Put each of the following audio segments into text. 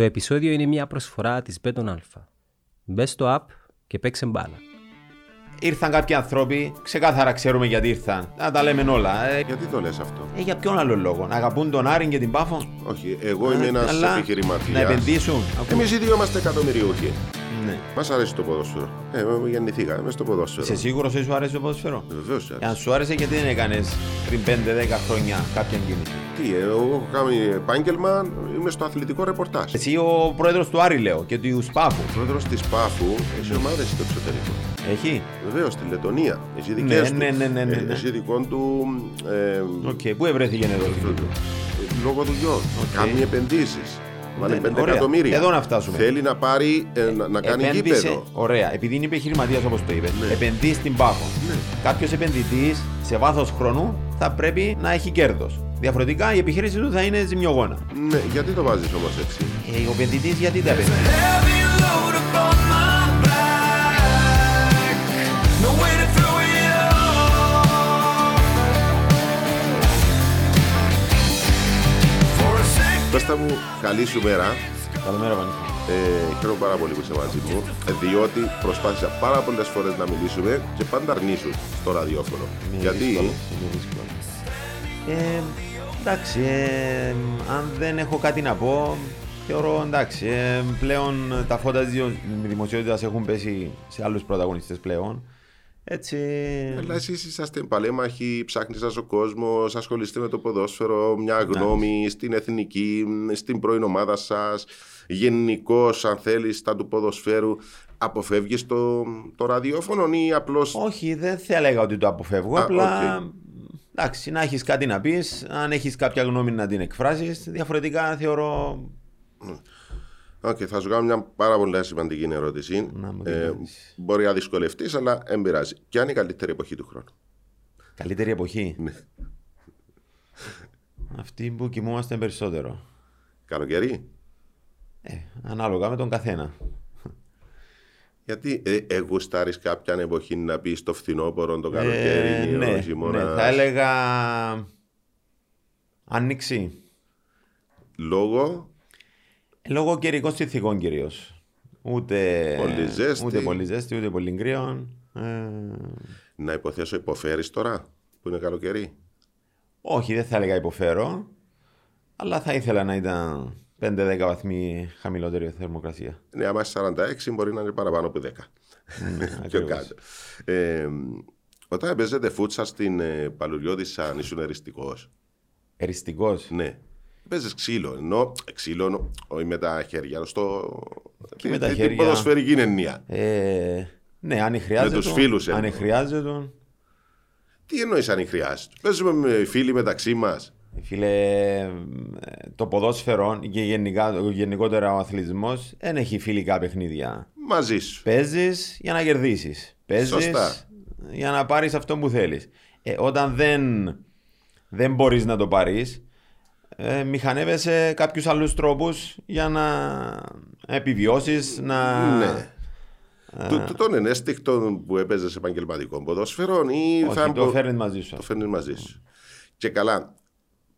Το επεισόδιο είναι μια προσφορά της Beton Alpha. Μπε στο app και παίξε μπάλα. Ήρθαν κάποιοι άνθρωποι, ξεκάθαρα ξέρουμε γιατί ήρθαν. Να τα λέμε όλα. Ε, Γιατί το λες αυτό; ε, για ποιον άλλο λόγο. Να αγαπούν τον Άρη και την Πάφο; Όχι, εγώ είμαι Ε, ένας αλλά επιχειρηματίας. Να επενδύσουν. Εμείς οι δύο είμαστε εκατομμυριούχοι. Ναι. Μας αρέσει το ποδόσφαιρο. Ε, εγώ γεννηθήκα, είμαι στο ποδόσφαιρο. Είσαι σίγουρος ότι σου αρέσει το ποδοσφαιρό. Βεβαίως. Ε, Αν σου άρεσε, γιατί δεν έκανες πριν 5-10 χρόνια κάποια κίνηση; Τι, ε, εγώ έχω κάνει επάγγελμα, είμαι στο αθλητικό ρεπορτάζ. Εσύ ο πρόεδρος του Άρη, λέω, και της Πάφου. Ο πρόεδρος της Πάφου έχει ομάδες στο εξωτερικό. Έχει; Βεβαίως, στη Λετωνία. Έχει Ναι, δικές του. ναι, ναι, ναι, ναι, Ε, ναι. Έχει δικό του... ε, Οκ, πού ευρέθηκε εδώ. ε, Λόγω δουλειών. Κάνει επενδύσεις. Βάλε Ναι, 5 ωραία. εκατομμύρια. Εδώ να φτάσουμε. Θέλει να πάρει, ε, να, να κάνει Επένδυσε, γήπεδο. ωραία, επειδή είναι επιχειρηματίας όπως το είπες, Ναι. επενδύει στην Πάφο. Ναι. Κάποιος επενδυτής σε βάθος χρόνου θα πρέπει να έχει κέρδος. Διαφορετικά η επιχείρηση του θα είναι ζημιογόνα. Ναι, γιατί το βάζεις όμως έτσι; Ε, ο επενδυτής γιατί τα επενδύει; Κώστα μου, καλή σου μέρα. Καλημέρα, Πανίχα. Ε, χαίρομαι πάρα πολύ που είσαι μαζί μου, ε, διότι προσπάθησα πάρα πολλές φορές να μιλήσουμε και πάντα αρνήσουν στο ραδιόφωνο. Είναι Γιατί; δύσκολο, είναι δύσκολο. Ε, εντάξει, ε, αν δεν έχω κάτι να πω, θεωρώ εντάξει. ε, πλέον τα φώτα της δημοσιότητας έχουν πέσει σε άλλους πρωταγωνιστές πλέον. Έτσι. Αλλά εσεί είσαστε παλέμαχοι, ψάχνεις σα ο κόσμος, ασχολείστε με το ποδόσφαιρο, μια γνώμη στην εθνική, στην πρώην ομάδα σας. Γενικώς, αν θέλεις, στα του ποδοσφαίρου, αποφεύγεις το, το ραδιόφωνο ή απλώς. Όχι, δεν θα έλεγα ότι το αποφεύγω. Α, απλά οκ. εντάξει, να έχεις κάτι να πεις, αν έχεις κάποια γνώμη να την εκφράσεις. Διαφορετικά θεωρώ. Οκ, θα σου κάνω μια πάρα πολύ σημαντική ερώτηση. Να μου την Ε, κάνεις. μπορεί να δυσκολευτείς, αλλά δεν πειράζει. Ποια είναι η καλύτερη εποχή του χρόνου; Καλύτερη εποχή; Ναι. Αυτή που κοιμούμαστε περισσότερο. Καλοκαίρι; Ε, ανάλογα με τον καθένα. Γιατί ε, ε, γουστάρεις κάποια εποχή να πεις στο φθινόπωρο, το καλοκαίρι, Ε, ή ναι, ο χειμώνας. ναι, θα έλεγα άνοιξη. Λόγω Ε, Λόγω καιρικών συνθηκών κυρίως. Ούτε Πολύ ζέστη. ούτε πολύ ζέστη, ούτε πολύ κρύο. Ε, να υποθέσω υποφέρεις τώρα που είναι καλοκαίρι; όχι, δεν θα έλεγα υποφέρω. Αλλά θα ήθελα να ήταν 5-10 βαθμοί χαμηλότερη η θερμοκρασία. Ναι, άμα είσαι 46 μπορεί να είναι παραπάνω από 10. Ναι, Πιο ακριβώς. κάτω. Ε, όταν παίζετε φούτσα στην ε, Παλουριώδησα, ήσουν εριστικός. Εριστικός. Ναι. Παίζεις ξύλο, ενώ ξύλο όχι με τα χέρια, στο... Και με τα την χέρια. ποδοσφαιρική εννοία. Ε, ναι, αν χρειάζεται. τους φίλους Αν εννοώ. χρειάζεται. Τι εννοείς αν χρειάζεται; Παίζουμε με φίλοι μεταξύ μας. Φίλε, ε, το ποδόσφαιρο και γενικά, γενικότερα ο αθλητισμός δεν έχει φιλικά παιχνίδια. Μαζί σου. Παίζεις για να κερδίσεις. Παίζεις Σωστά. για να πάρεις αυτό που θέλεις. Ε, όταν δεν, δεν μπορείς να το πάρεις, ε, μηχανεύεσαι κάποιους άλλους τρόπους για να επιβιώσεις. Να... Ναι. Του- του- Τον ενέστικτο που έπαιζε επαγγελματικό ποδόσφαιρο ή Όχι, θα το μπο- φέρνεις μαζί σου. το φέρνεις μαζί σου. Και καλά,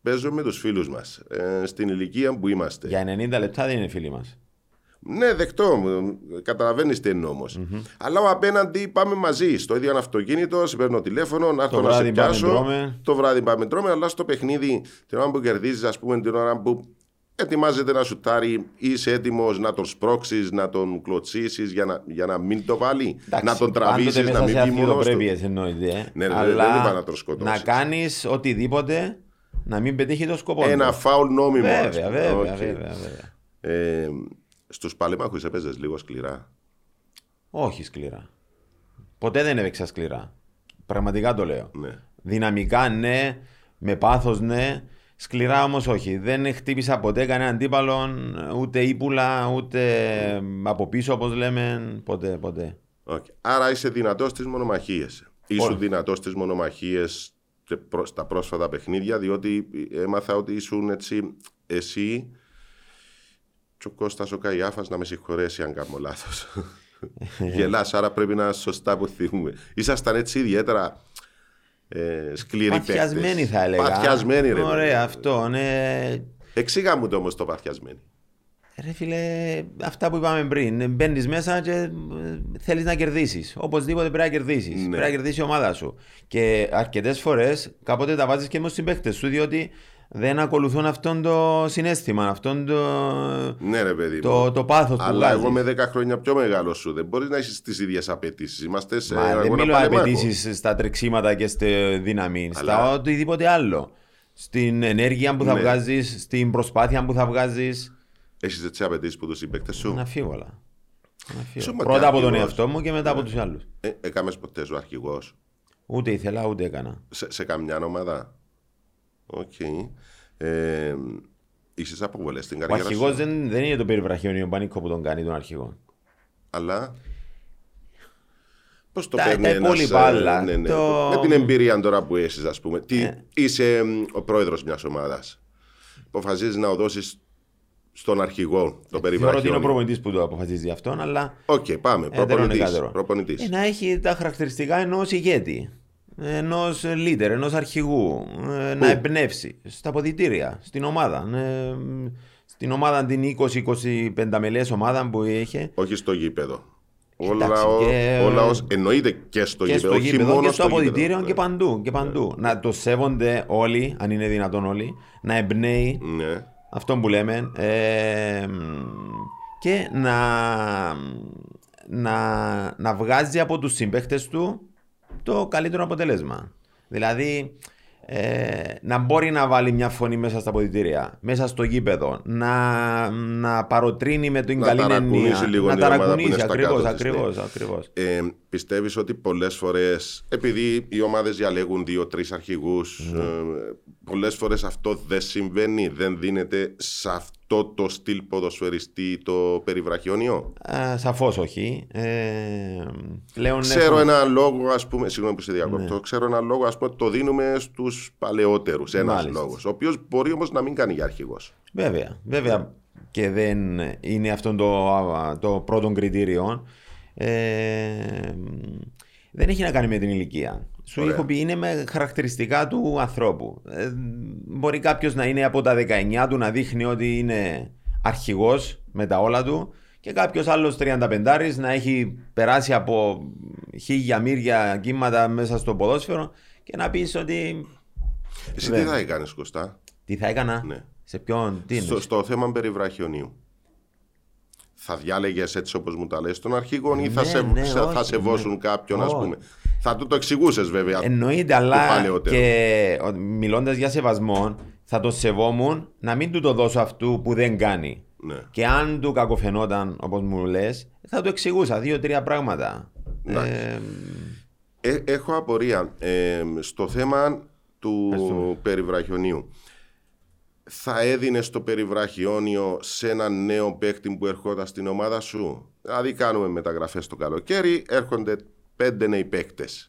παίζω με τους φίλους μας στην ηλικία που είμαστε. Για 90 λεπτά δεν είναι φίλοι μας. Ναι, δεκτό. Καταλαβαίνεις τι εννοώ όμως. Αλλά ο απέναντι πάμε μαζί. Στο ίδιο αυτοκίνητο, σε παίρνω τηλέφωνο, να έρθω να σε βράδυ πάμε πιάσω. τρώμε. Το βράδυ πάμε τρώμε, αλλά στο παιχνίδι, την ώρα που κερδίζεις, ας πούμε, την ώρα που ετοιμάζεται να σουτάρει, είσαι έτοιμος να τον σπρώξεις, να τον κλωτσίσεις για να, για να μην το βάλει, να τον τραβήσεις, να μην βγει μόνος του. Πρέπει εννοείται. ε. Ναι, ρε, Αλλά δεν είπα να τον σκοτώσεις. να κάνεις οτιδήποτε να μην πετύχει το σκοπό. Ένα του. φάουλ νόμιμο. ας Βέβαια, πούμε. βέβαια, Οκ. βέβαια, βέβαια. Ε, Στους παλαίμαχους έπαιζε λίγο σκληρά. Όχι σκληρά. Ποτέ δεν έπαιξα σκληρά. Πραγματικά το λέω. Ναι. Δυναμικά ναι, με πάθος ναι, σκληρά όμως όχι. Δεν χτύπησα ποτέ κανένα αντίπαλο, ούτε ύπουλα, ούτε από πίσω όπως λέμε, ποτέ, ποτέ. Οκ. Άρα είσαι δυνατός στις μονομαχίες. Ήσουν Όχι. δυνατός στις μονομαχίες στα πρόσφατα παιχνίδια, διότι έμαθα ότι ήσουν έτσι εσύ και ο Κώστας ο Καϊάφας να με συγχωρέσει αν κάνω λάθος. Γελάς, άρα πρέπει να είναι σωστά που θυμούμε. Ήσασταν έτσι ιδιαίτερα ε, σκληροί παίκτες. Παθιασμένοι θα έλεγα. Παθιασμένοι ρε. Ωραία παιδί. αυτό, ναι. Εξήγα μου το όμως το παθιασμένοι. Ρε φίλε, αυτά που είπαμε πριν. Μπαίνεις μέσα και θέλεις να κερδίσεις. Οπωσδήποτε πρέπει να κερδίσεις. Ναι. Πρέπει να κερδίσει η ομάδα σου. Και αρκετές φορές κάποτε τα βάζεις και με στου παίχτε σου, διότι δεν ακολουθούν αυτόν το συνέστημα, αυτόν το, Ναι, ρε παιδί. το, μου. το πάθος που Αλλά βγάζεις. εγώ με 10 χρόνια πιο μεγάλο σου. Δεν μπορείς να έχεις τις ίδιες απαιτήσεις. Είμαστε σε Μα δεν αγώνα μιλώ παλεμάχου. απαιτήσεις στα τρεξίματα και στη δύναμη, στα Αλλά- οτιδήποτε άλλο. Στην ενέργεια που θα Ναι. βγάζεις, στην προσπάθεια που θα βγάζεις. Έχεις έτσι απαιτήσεις που τους συμπαίκτες σου; Αναμφίβολα. Αναμφίβολα. Σου Πρώτα από τον αρχηγός. εαυτό μου και μετά από τους άλλους. Ε, Έκαμες ποτέ ο αρχηγός; Ούτε ήθελα ούτε έκανα. σε, σε καμιά ομάδα; Οκ. Ε, είσαι αποβολές στην Ο καριέρα αρχηγός σου; δεν, δεν είναι το περιβραχιόνιο πανικό που τον κάνει τον αρχηγό. Αλλά. Πώς το Τα- παίρνει τα ένας, υπόλοιπα ε, άλλα. ναι, ναι. Το- Με την εμπειρία τώρα που έχεις, ας πούμε. Τι, Ε. Είσαι μ, ο πρόεδρος μιας ομάδας. Αποφασίζεις να δώσει στον αρχηγό το Θεωρώ ότι είναι ο περιβραχιόνιο. προπονητής που το αποφασίζει αυτόν, αλλά Οκ, πάμε. έτερον Προπονητής. εκάτερον. Προπονητής. Ε, να έχει τα χαρακτηριστικά ενός ηγέτη. Ενός leader, ενός αρχηγού. ε, να εμπνεύσει στα αποδυτήρια, στην ομάδα. ε, στην ομάδα την 20-25 μελές ομάδα που είχε. Όχι στο γήπεδο. Εντάξει, Όλα, ο, και- όλα ως- εννοείται και στο και γήπεδο, στο όχι γήπεδο μόνο και στο στο αποδητήριο γήπεδο. και παντού. Και παντού. Να το σέβονται όλοι, αν είναι δυνατόν όλοι, να εμπνέει Ναι. αυτό που λέμε ε, και να, να, να βγάζει από τους συμπαίχτες του το καλύτερο αποτέλεσμα. Δηλαδή ε, να μπορεί να βάλει μια φωνή μέσα στα ποδητήρια, μέσα στο γήπεδο, να, να παροτρύνει με την Να καλή ταρακουνήσει εννοία. λίγο να την ομάδα που ταρακουνήσει, είναι στα ακριβώς, κάτω της, ναι. ακριβώς, ακριβώς. Ε, πιστεύεις ότι πολλές φορές, επειδή οι ομάδες διαλέγουν δύο-τρεις αρχηγούς, Ναι. ε, πολλές φορές αυτό δεν συμβαίνει, δεν δίνεται σε αυτό το στυλ ποδοσφαιριστή το περιβραχιόνιο; Ε, σαφώς όχι. Ε, πλέον Ξέρω έχουμε- ένα λόγο, ας πούμε, συγγνώμη που σε διακόπτω, ξέρω ένα λόγο, ας πούμε, το δίνουμε στους παλαιότερους, ένας Μάλιστα. λόγος, ο οποίος μπορεί όμως να μην κάνει για αρχηγός. Βέβαια, βέβαια και δεν είναι αυτό το, το πρώτο κριτήριο. Ε, δεν έχει να κάνει με την ηλικία. Σου Ωραία. έχω πει είναι με χαρακτηριστικά του ανθρώπου. Ε, μπορεί κάποιος να είναι από τα 19 του να δείχνει ότι είναι αρχηγός με τα όλα του και κάποιος άλλος 35 να έχει περάσει από χίλια μύρια κύματα μέσα στο ποδόσφαιρο και να πεις ότι. Εσύ Βέβαια. τι θα έκανες, Κωστά, Τι θα έκανα, Ναι. σε ποιον, τι στο, εννοείς; στο θέμα περιβραχιονίου. Θα διάλεγες έτσι όπως μου τα λες τον αρχηγό ή θα, Ναι, σε, ναι, σε- όχι, θα σεβώσουν ναι. κάποιον, ας Όχι. πούμε; Θα του το εξηγούσες βέβαια. Εννοείται, αλλά παλαιότερο. και μιλώντας για σεβασμό, θα το σεβόμουν να μην του το δώσω αυτού που δεν κάνει. Ναι. Και αν του κακοφαινόταν, όπως μου λες, θα του εξηγούσα δύο-τρία πράγματα. Εντάξει. Ε, Ε, έχω απορία ε, στο θέμα του Ευχαριστούμε. περιβραχιονίου. Θα έδινε το περιβραχιόνιο σε έναν νέο παίκτη που ερχόταν στην ομάδα σου; Δηλαδή, κάνουμε μεταγραφές το καλοκαίρι, έρχονται πέντε νέοι παίκτες.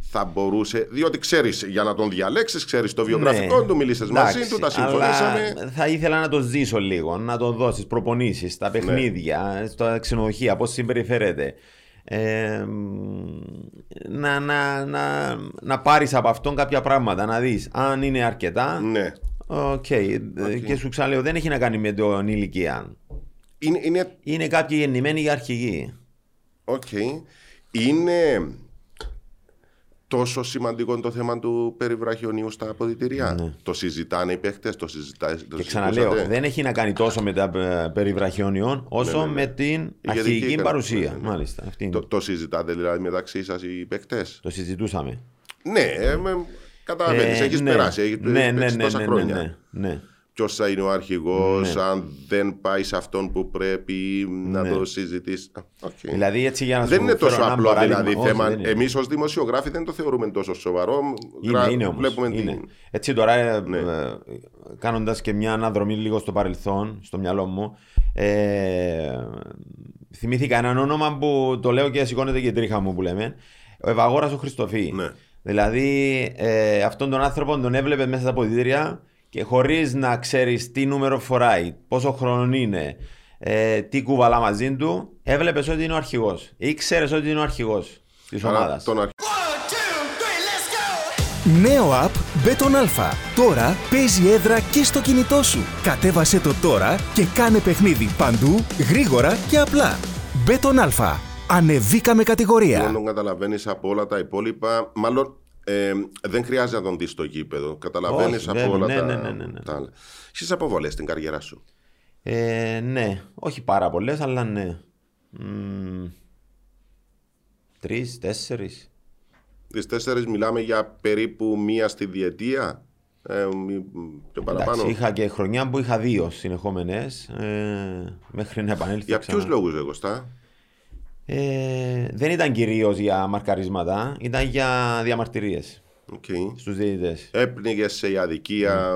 Θα μπορούσε, διότι ξέρεις, για να τον διαλέξεις, ξέρεις το βιογραφικό ναι. του, μίλησε μαζί Εντάξει, του, τα αλλά συμφωνήσαμε. Θα ήθελα να το ζήσω λίγο, να το δώσεις προπονήσεις, Ναι. στα παιχνίδια, στα ξενοδοχεία, πώς συμπεριφέρεται. Ε, να, να, να, να πάρεις από αυτόν κάποια πράγματα, να δεις αν είναι αρκετά. Ναι. Οκ. Και σου ξαναλέω, δεν έχει να κάνει με την ηλικία. Είναι, είναι Είναι κάποιοι γεννημένοι για αρχηγοί. Οκ. Είναι τόσο σημαντικό το θέμα του περιβραχιονίου στα αποδητηρία. Το συζητάνε οι παίχτες, το συζητάνε. Το Ναι. Και ξαναλέω, συζητούσατε; δεν έχει να κάνει τόσο με τα ε, περιβραχιόνιον όσο Ναι, ναι, ναι. με την ηγετική αρχηγική ικανότητα, παρουσία. ναι, ναι. Μάλιστα. Αυτή είναι. Το, Το... το συζητάτε δηλαδή μεταξύ σας οι παίχτες. συζητούσαμε. Ναι, ε, με, καταλαβαίνεις, Ε, έχεις ναι. περάσει. Έχεις ναι, ναι, παίξει ναι, τόσα ναι, χρόνια. ναι, ναι, ναι. Ποιος θα είναι ο αρχηγός, Ναι. αν δεν πάει σε αυτόν που πρέπει να Ναι. το συζητήσει. Α, οκ. Δηλαδή έτσι για να Δεν σου είναι φέρω τόσο ένα απλό παράδειγμα. δηλαδή Όχι, θέμα. δεν είναι. Εμείς ως δημοσιογράφοι δεν το θεωρούμε τόσο σοβαρό. Είναι, Γρα- είναι όμως. Βλέπουμε είναι. την. Έτσι τώρα, ε, Ναι. ε, κάνοντας και μια αναδρομή λίγο στο παρελθόν, στο μυαλό μου, ε, θυμήθηκα έναν όνομα που το λέω και σηκώνεται και η τρίχα μου που λέμε, ο Ευαγόρας ο Χριστοφή. Ναι. Δηλαδή, ε, αυτόν τον άνθρωπο τον έβλεπε μέσα στα ποδητήρια και χωρίς να ξέρεις τι νούμερο φοράει, πόσο χρόνο είναι, ε, τι κουβαλά μαζί του, έβλεπες ότι είναι ο αρχηγός. Ήξερες ότι είναι ο αρχηγός της Άρα, ομάδας. τον αρχ- Νέο app Beton Alpha. Τώρα παίζει έδρα και στο κινητό σου. Κατέβασε το τώρα και κάνε παιχνίδι παντού, γρήγορα και απλά. Beton Alpha. Ανεβήκαμε κατηγορία. Μόνο καταλαβαίνεις από όλα τα υπόλοιπα. Μάλλον ε, δεν χρειάζεται να τον δεις στο γήπεδο. Καταλαβαίνεις Όχι, από βέβαια, όλα ναι, τα, ναι, ναι, ναι, ναι. τα άλλα. Στι αποβολές στην καριέρα σου; Ε, ναι, όχι πάρα πολλές, αλλά ναι. Μ, Τρεις, τέσσερις. Τι τέσσερις μιλάμε για περίπου μία στη διετία; Ε, μη- πιο παραπάνω; Εντάξει, είχα και χρονιά που είχα δύο συνεχόμενες ε, μέχρι να επανέλθει Για ξανά. ποιου λόγους, Εγωστά. Ε, δεν ήταν κυρίως για μαρκαρίσματα, ήταν για διαμαρτυρίες Okay. στους διαιτητές. Έπνιγες σε αδικία.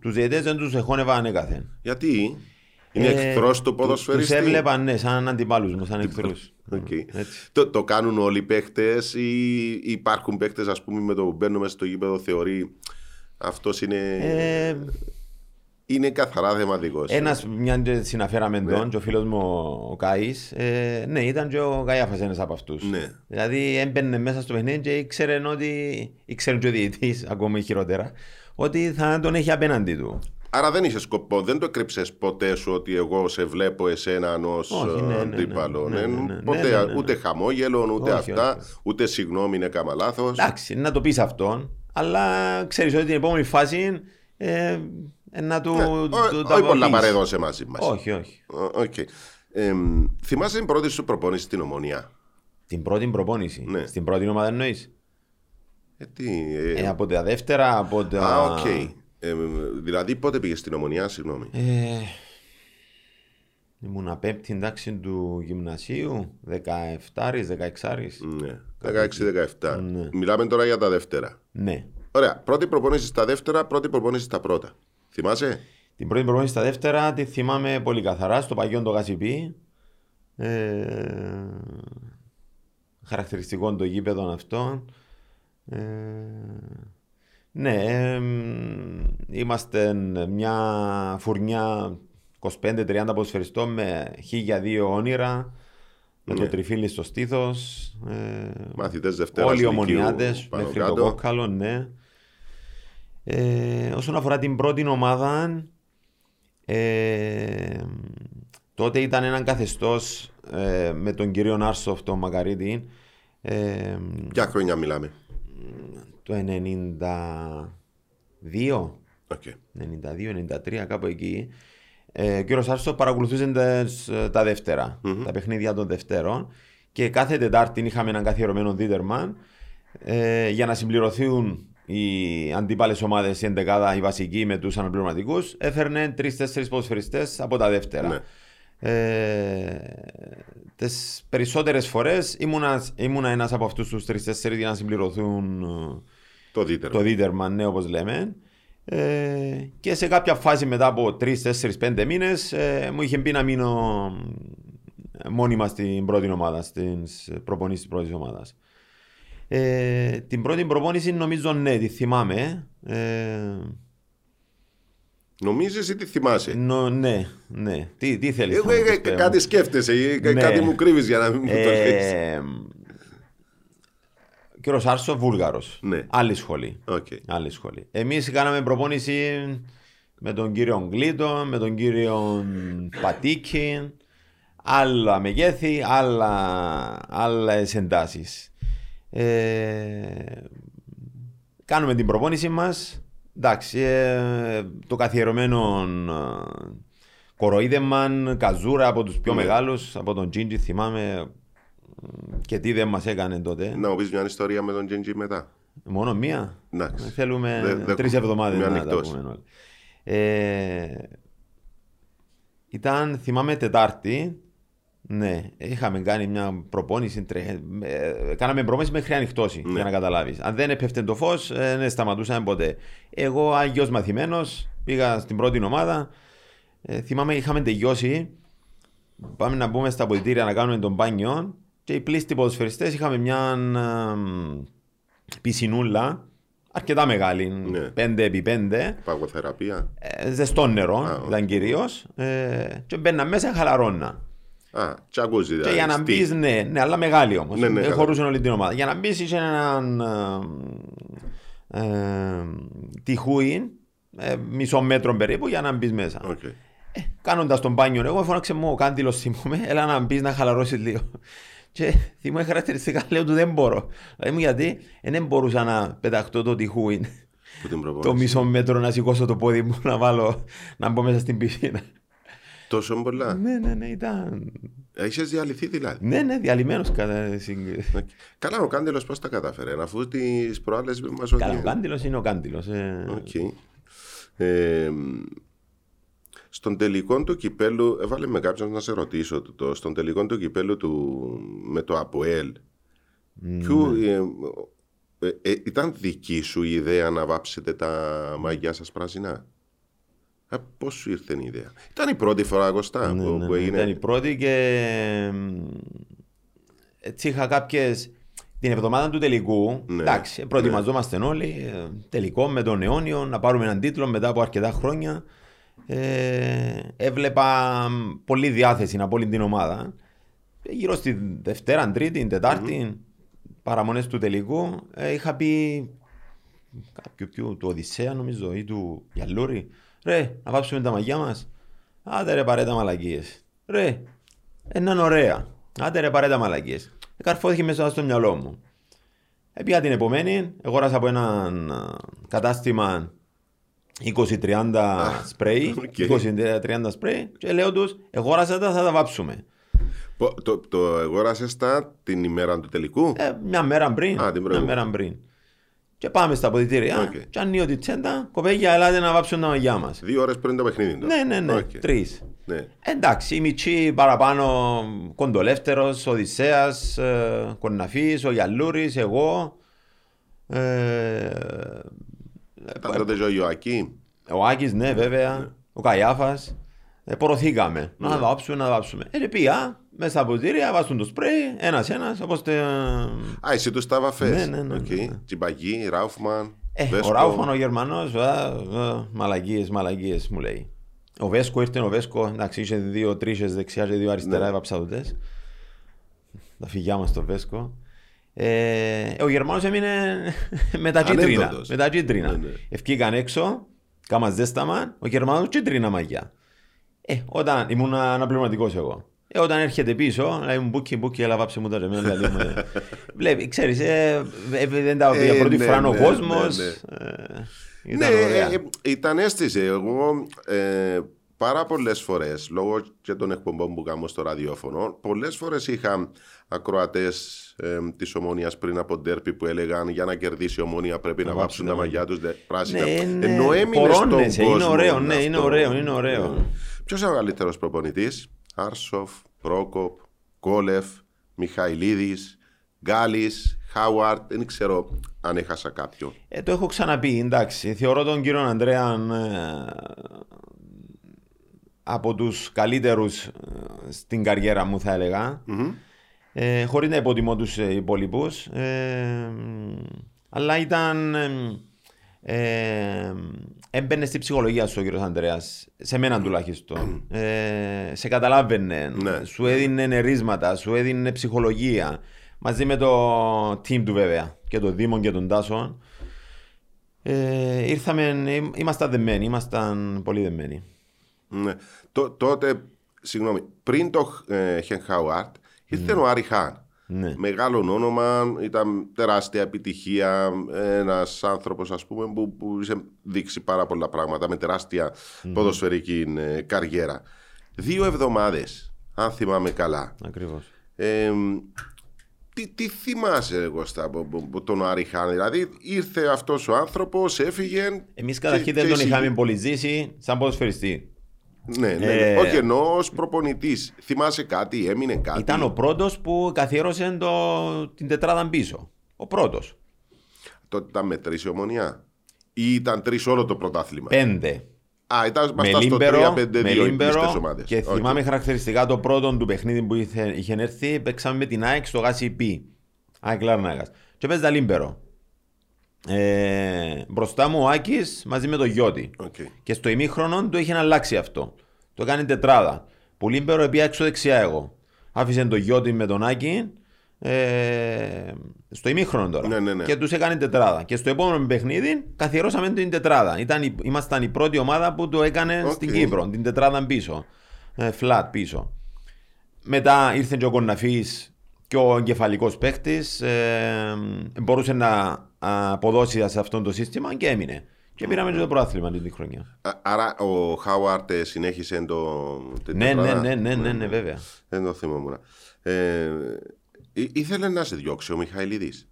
Τους διαιτητές δεν τους εχώνευα ανέκαθεν. Γιατί; Είναι Ε, εχθρός του του- ποδοσφαιριστή; Τους έβλεπαν ναι, σαν αντιπάλους μου, σαν εχθρούς. Οκ. Έτσι. Το, το κάνουν όλοι οι παίχτες ή υπάρχουν παίχτες, ας πούμε, με το που μπαίνουν μέσα στο γήπεδο θεωρεί αυτός είναι, Ε, είναι καθαρά θεματικό. Ένας, μια και συναφέραμε Ναι. τον, και ο φίλος μου ο Άκης, ε, ναι, ήταν και ο Καϊάφας ένας από αυτούς. Ναι. Δηλαδή έμπαινε μέσα στο παιχνίδι και ήξερε ότι, ήξερε και ο διαιτητής, ακόμα χειρότερα, ότι θα τον έχει απέναντι του. Άρα δεν είχε σκοπό, δεν το έκρυψες ποτέ σου ότι εγώ σε βλέπω εσένα ως Όχι, ναι, ναι, ναι. αντίπαλο. Ναι, ναι. ναι, ναι, Ποτέ, ναι, ναι, ναι. ούτε χαμόγελο, ούτε Όχι, αυτά, όχι. ούτε συγγνώμη, είναι κάμα λάθος. Εντάξει, να το πεις αυτόν, αλλά ξέρεις ότι την επόμενη φάση ε, ε, να του, του τα Ναι, Όχι πολλά πεις. παρέδωσε μαζί μας. Όχι, όχι. θυμάσαι την πρώτη σου προπόνηση στην Ομονία. Την πρώτη προπόνηση; Ναι. Στην πρώτη ομάδα εννοείς; Ε, τι, ε, Ε, από τα δεύτερα, από τα... Α, οκ. Ε, δηλαδή πότε πήγες στην Ομονία, συγγνώμη; Ε, ήμουν πέμπτη τάξη του γυμνασίου, 17 16 Ναι, 16-17. Ναι. Μιλάμε τώρα για τα δεύτερα. Ναι. Ωραία. Πρώτη προπόνηση στα δεύτερα, πρώτη προπόνηση στα πρώτα. Θυμάσαι; Την πρώτη προπόνηση στα δεύτερα τη θυμάμαι πολύ καθαρά στο παλιόν το ΓΣΠ. Ε, χαρακτηριστικό το γήπεδο αυτό. Ε, ναι, ε, μ, είμαστε μια φουρνιά 25-30 ποδοσφαιριστών με χίλια δύο όνειρα. Με Ναι. το τριφύλι στο στήθος. Ε, Μαθητές Δευτέρας Όλοι οι Λυκείου ομονιάτες πάνω μέχρι κάτω. το κόκκαλο, ναι. Ε, όσον αφορά την πρώτη ομάδα, ε, τότε ήταν έναν καθεστώς με τον κύριο Άρσοφ, τον μακαρίτη, ε, Ποια χρόνια μιλάμε; το 92, Οκ. 92-93, κάπου εκεί. Ε, ο κύριος Άρσοφ παρακολουθούσε τες, ε, τα δεύτερα τα παιχνίδια των Δευτέρων και κάθε Τετάρτη είχαμε έναν καθιερωμένο δίτερμαν ε, για να συμπληρωθούν οι αντίπαλες ομάδες, η εντεκάδα, οι βασικοί με τους αναπληρωματικούς, έφερνε τρεις-τέσσερις ποδοσφαιριστές από τα Δευτέρα. Ναι. Ε, τις περισσότερες φορές ήμουνα, ήμουνα ένας από αυτούς τους τρεις-τέσσερις για να συμπληρωθούν ε, Το δίτερο. το Δίτερμαν, ναι, όπως λέμε. Ε, και σε κάποια φάση μετά από 3-4-5 μήνες ε, μου είχε πει να μείνω ε, μόνιμα στην πρώτη ομάδα, στην προπονήσεις της πρώτης ομάδας. Ε, την πρώτη προπόνηση νομίζω ναι, τη θυμάμαι. Ε, Νομίζεις ή τι θυμάσαι; νο- ναι, ναι. Τι, τι θέλεις Εγώ να μου ε, πεις, ε, πέ μου; κάτι σκέφτεσαι ή κα- Ναι. κάτι μου κρύβεις για να μην μου το λες. Ε, Κύριος Άρσοφ, Βούλγαρος. Ναι. Άλλη σχολή. Οκ. Άλλη σχολή. Εμείς κάναμε προπόνηση με τον κύριο Γκλίτο, με τον κύριο Πατίκη, άλλα μεγέθη, άλλα, άλλες εντάσεις. Ε, κάνουμε την προπόνηση μας. Εντάξει, ε, το καθιερωμένο ε, κοροϊδεμαν, καζούρα από τους πιο Ναι. μεγάλους, από τον Τζίντζι θυμάμαι ε, και τι δεν μας έκανε τότε. Να μου πεις μια ιστορία με τον Τζέντζι μετά. Μόνο μία; Εντάξει. Ε, Θέλουμε Δε- δε- τρεις εβδομάδες είμαι να τα ανοιχτός. πούμε όλα. Ε, ήταν, θυμάμαι, Τετάρτη. Ναι, είχαμε κάνει μια προπόνηση. τρε- ε, κάναμε προπόνηση μέχρι ανοιχτώσει, Ναι. για να καταλάβεις. Αν δεν έπεφτε το φως, δεν σταματούσαμε ποτέ. Εγώ, αγιο μαθημένος, πήγα στην πρώτη ομάδα. Ε, θυμάμαι, είχαμε τελειώσει. Πάμε να μπούμε στα πολιτήρια να κάνουμε τον μπάνιο. Και οι πλήστοι ποδοσφαιριστές είχαμε μια ε, πισινούλα αρκετά μεγάλη, Ναι. 5 επί 5, Παγωθεραπεία. ε, ζεστό νερό Α, ήταν κυρίως. Ε, και μπαίνα μέσα χαλαρώνα. Α, τσακούζι Και δηλαδή. για να Στή. μπεις, ναι, ναι, αλλά μεγάλη όμως. Ναι, ναι, δεν καλά. χωρούσε όλη την ομάδα. Για να μπεις, είχε έναν. ε, τοιχούιν, ε, μισό μέτρο περίπου για να μπεις μέσα. Οκ. Κάνοντας τον μπάνιο, εγώ φώναξε μου ο Κάντιλος θυμούμαι, έλα να μπεις να χαλαρώσεις λίγο. Και θυμούμαι χαρακτηριστικά λέω του δεν μπορώ. Δηλαδή μου γιατί ε, δεν μπορούσα να πεταχτώ το τοιχούιν. Που την Το προπόνηση. μισό μέτρο να σηκώσω το πόδι μου να βάλω να μπω μέσα στην πισίνα. Τόσο πολλά. ναι, ναι, ναι, ήταν. Έχεις διαλυθεί δηλαδή. Ναι, ναι, διαλυμένος κατά σύγκριση. Οκ. Καλά, ο Κάντελος πώς τα κατάφερε, αφού τις προάλλες μας Καλά, ο Κάντιλο είναι ο Κάντιλο. Ε. Οκ. Ε, στον τελικό του κυπέλου, έβαλε με κάποιον να σε ρωτήσω, το- το, στον τελικό του κυπέλου του, με το ΑΠΟΕΛ, ποιο, ε, ε, ε, ήταν δική σου η ιδέα να βάψετε τα μαγιά σας πράσινα; Ε, πώς σου ήρθε η ιδέα; Ήταν η πρώτη φορά, Κωστά, Ναι, που, ναι, που ναι, έγινε. Ήταν η πρώτη και μ, έτσι είχα κάποιε. Την εβδομάδα του τελικού, Ναι, εντάξει, προετοιμαζόμαστε όλοι. ε, Τελικό με τον αιώνιο, να πάρουμε έναν τίτλο μετά από αρκετά χρόνια. Ε, έβλεπα μ, πολλή διάθεση από όλη την ομάδα. Ε, Γύρω στη Δευτέρα, Τρίτη, Τετάρτη, παραμονές του τελικού, ε, είχα πει κάποιου ποιου, του Οδυσσέα νομίζω ή του Γιαλούρη. Ρε, να βάψουμε τα μαγιά μας. Άντε ρε παρέ τα μαλακίες. Ρε, έναν ωραία. Άντε ρε παρέ τα μαλακίες. Ε, Καρφώθηκε μέσα στο μυαλό μου. Επία την επομένη, αγόρασα από έναν α, κατάστημα 20-30 σπρέι, οκ. 20-30 σπρέι και λέω τους, αγόρασα τα, θα τα βάψουμε. Πο- Το, το αγόρασες τα την ημέρα του τελικού; Ε, μια μέρα πριν. Α, την μια προηγούμενη. μέρα πριν. Και πάμε στα αποδητήρια. Οκ. Και ανοίγω τη τσέντα, κοπέγια, ελάτε να βάψουν τα μαγιά μας. Δύο ώρες πριν το παιχνίδι. τώρα. Ναι, ναι, ναι, Οκ. τρεις. Ναι. Εντάξει, οι μιτσιοί παραπάνω κοντολεύτερος, Οδυσσέας, ε, Κορναφής, ο Γιαλούρης, εγώ. Ε, Ήταν τότε και ο Ιωακείμ. ο Άκης, ναι, βέβαια. Ο Καϊάφας. Ε, πορωθήκαμε. Να βάψουμε, να βάψουμε. Ε, πια, μέσα στα ποτήρια, βάζουν το σπρέι, ένας-ένας, όπως τε... Α, εσύ τους τα βαφές. Ναι, ναι, ναι, Οκ. ναι, ναι. Τσιμπαγί, Ράουφμαν, Ε, Βέσκο. ο Ράουφαν ο Γερμανός, α, α, μαλακίες, μαλακίες μου λέει. Ο Βέσκο ήρθε ο Βέσκο, εντάξει, είχε δύο τρίχες δεξιά και δύο αριστερά, Ναι. έβαψα τούτες. Τα φυγιά μας στο Βέσκο. Ε, ο Γερμανός έμεινε με τα κίτρινα. Ανέντοτος. Με τα κίτρινα. Ναι, ναι. Ευκήκαν έξω, κάμα ζέσταμα, ο Γερμανός κίτρινα μαγιά. Ε, όταν ήμουν αναπληρωματικός εγώ. Ε, όταν έρχεται πίσω, λέει μου μπούκι, μπούκι, έλα βάψε μου τα ρεμένα. Δηλαδή, μου, ε, Βλέπει, ξέρεις, ε, ε, δεν τα Ε, για πρώτη ναι, φορά ο ναι, κόσμος. ναι, ε, Ναι, Ήταν ωραία. ε, ε, ήταν αίσθηση. Εγώ ε, πάρα πολλές φορές, λόγω και των εκπομπών που κάνω στο ραδιόφωνο, πολλές φορές είχα ακροατές ε, της Ομόνιας πριν από ντέρπι που έλεγαν για να κερδίσει η Ομόνια πρέπει να, βάψουν τα μαγιά τους δε- πράσινα. Ναι, ναι, Ενώ έμεινε στον πορώνεσαι, είναι κόσμο ωραίο, ναι, αυτό. είναι ωραίο, είναι ωραίο. Ποιος είναι ο καλύτερος προπονητής; Άρσοφ, Πρόκοπ, Κόλεφ, Μιχαηλίδης, Γκάλης, Χάουαρτ, δεν ξέρω αν έχασα κάποιον. Ε, το έχω ξαναπεί, εντάξει. Θεωρώ τον κύριο Αντρέα ε, από τους καλύτερους ε, στην καριέρα μου θα έλεγα. Ε, χωρίς να υποτιμώ τους ε, υπόλοιπους. Ε, αλλά ήταν... Ε, ε, έμπαινε στη ψυχολογία σου ο κύριος Ανδρέας, σε μένα τουλάχιστον. Ε, σε καταλάβαινε, Ναι. σου έδινε νερίσματα, σου έδινε ψυχολογία. Μαζί με το team του βέβαια, και τον Δήμον και τον Τάσο. Ε, ήρθαμε, ε, ήμασταν δεμένοι, ήμασταν πολύ δεμένοι. Ναι. Τό- τότε, συγγνώμη, πριν το ε, Χεν Χάουαρτ, ήρθε ο Άρη Χάν. Ναι. Μεγάλο όνομα, ήταν τεράστια επιτυχία. Ένας άνθρωπος, ας πούμε, που, που είχε δείξει πάρα πολλά πράγματα με τεράστια ποδοσφαιρική ε, καριέρα. Δύο εβδομάδες, αν θυμάμαι καλά. Ακριβώς. Ε, τι, τι θυμάσαι, εγώ, στα, από, από- από τον Άρη Χάν. Δηλαδή, ήρθε αυτός ο άνθρωπος, έφυγε. Εμείς και- καταρχήν δεν και τον εσύ- είχαμε πολύ ζήσει σαν ποδοσφαιριστή. Ναι, ναι. ναι. Ε, Όχι, ενώ ως προπονητής. Θυμάσαι κάτι, έμεινε κάτι; Ήταν ο πρώτος που καθιέρωσε το, την τετράδα πίσω. Ο πρώτος. Τότε ήταν με τρεις η ομονία; Ή ήταν τρεις όλο το πρωτάθλημα; Πέντε. Α, ήταν με μπροστά στο Λίμπερο, 3-5-2 με οι Λίμπερο κλειστές ομάδες. και Οκ. θυμάμαι χαρακτηριστικά το πρώτο του παιχνίδι που είχε, είχε έρθει, παίξαμε με την ΑΕΚ στο ΓΣΠ. ΑΕΚ Λάρνακας. Και παίζα Λίμπερο. Ε, μπροστά μου ο Άκης μαζί με τον Γιώτη. Οκ. Και στο ημίχρονο του είχε αλλάξει αυτό. Το κάνει τετράδα. Που Λίμπερο επία έξω δεξιά εγώ. Άφησε τον Γιώτη με τον Άκη Ε, στο ημίχρονο τώρα. Ναι, ναι, ναι. Και τους έκανε τετράδα. Και στο επόμενο παιχνίδι καθιερώσαμε την τετράδα. Ήταν, η- ήμασταν η πρώτη ομάδα που το έκανε Οκ. στην Κύπρο. Την τετράδα πίσω. Ε, flat πίσω. Μετά ήρθε και ο Κοναφής και ο εγκεφαλικός παίχτη. Ε, μπορούσε να αποδώσει σε αυτό το σύστημα και έμεινε. Και πήραμε και το πρωτάθλημα την τη χρονιά. Α- Άρα ο Χάουαρτ ε, συνέχισε το. την Ναι, ναι, τετράδα. ναι, ναι, ναι, ναι, βέβαια. Δεν το θυμόμουν. Ε, ή- ήθελε να σε διώξει ο Μιχαηλίδης;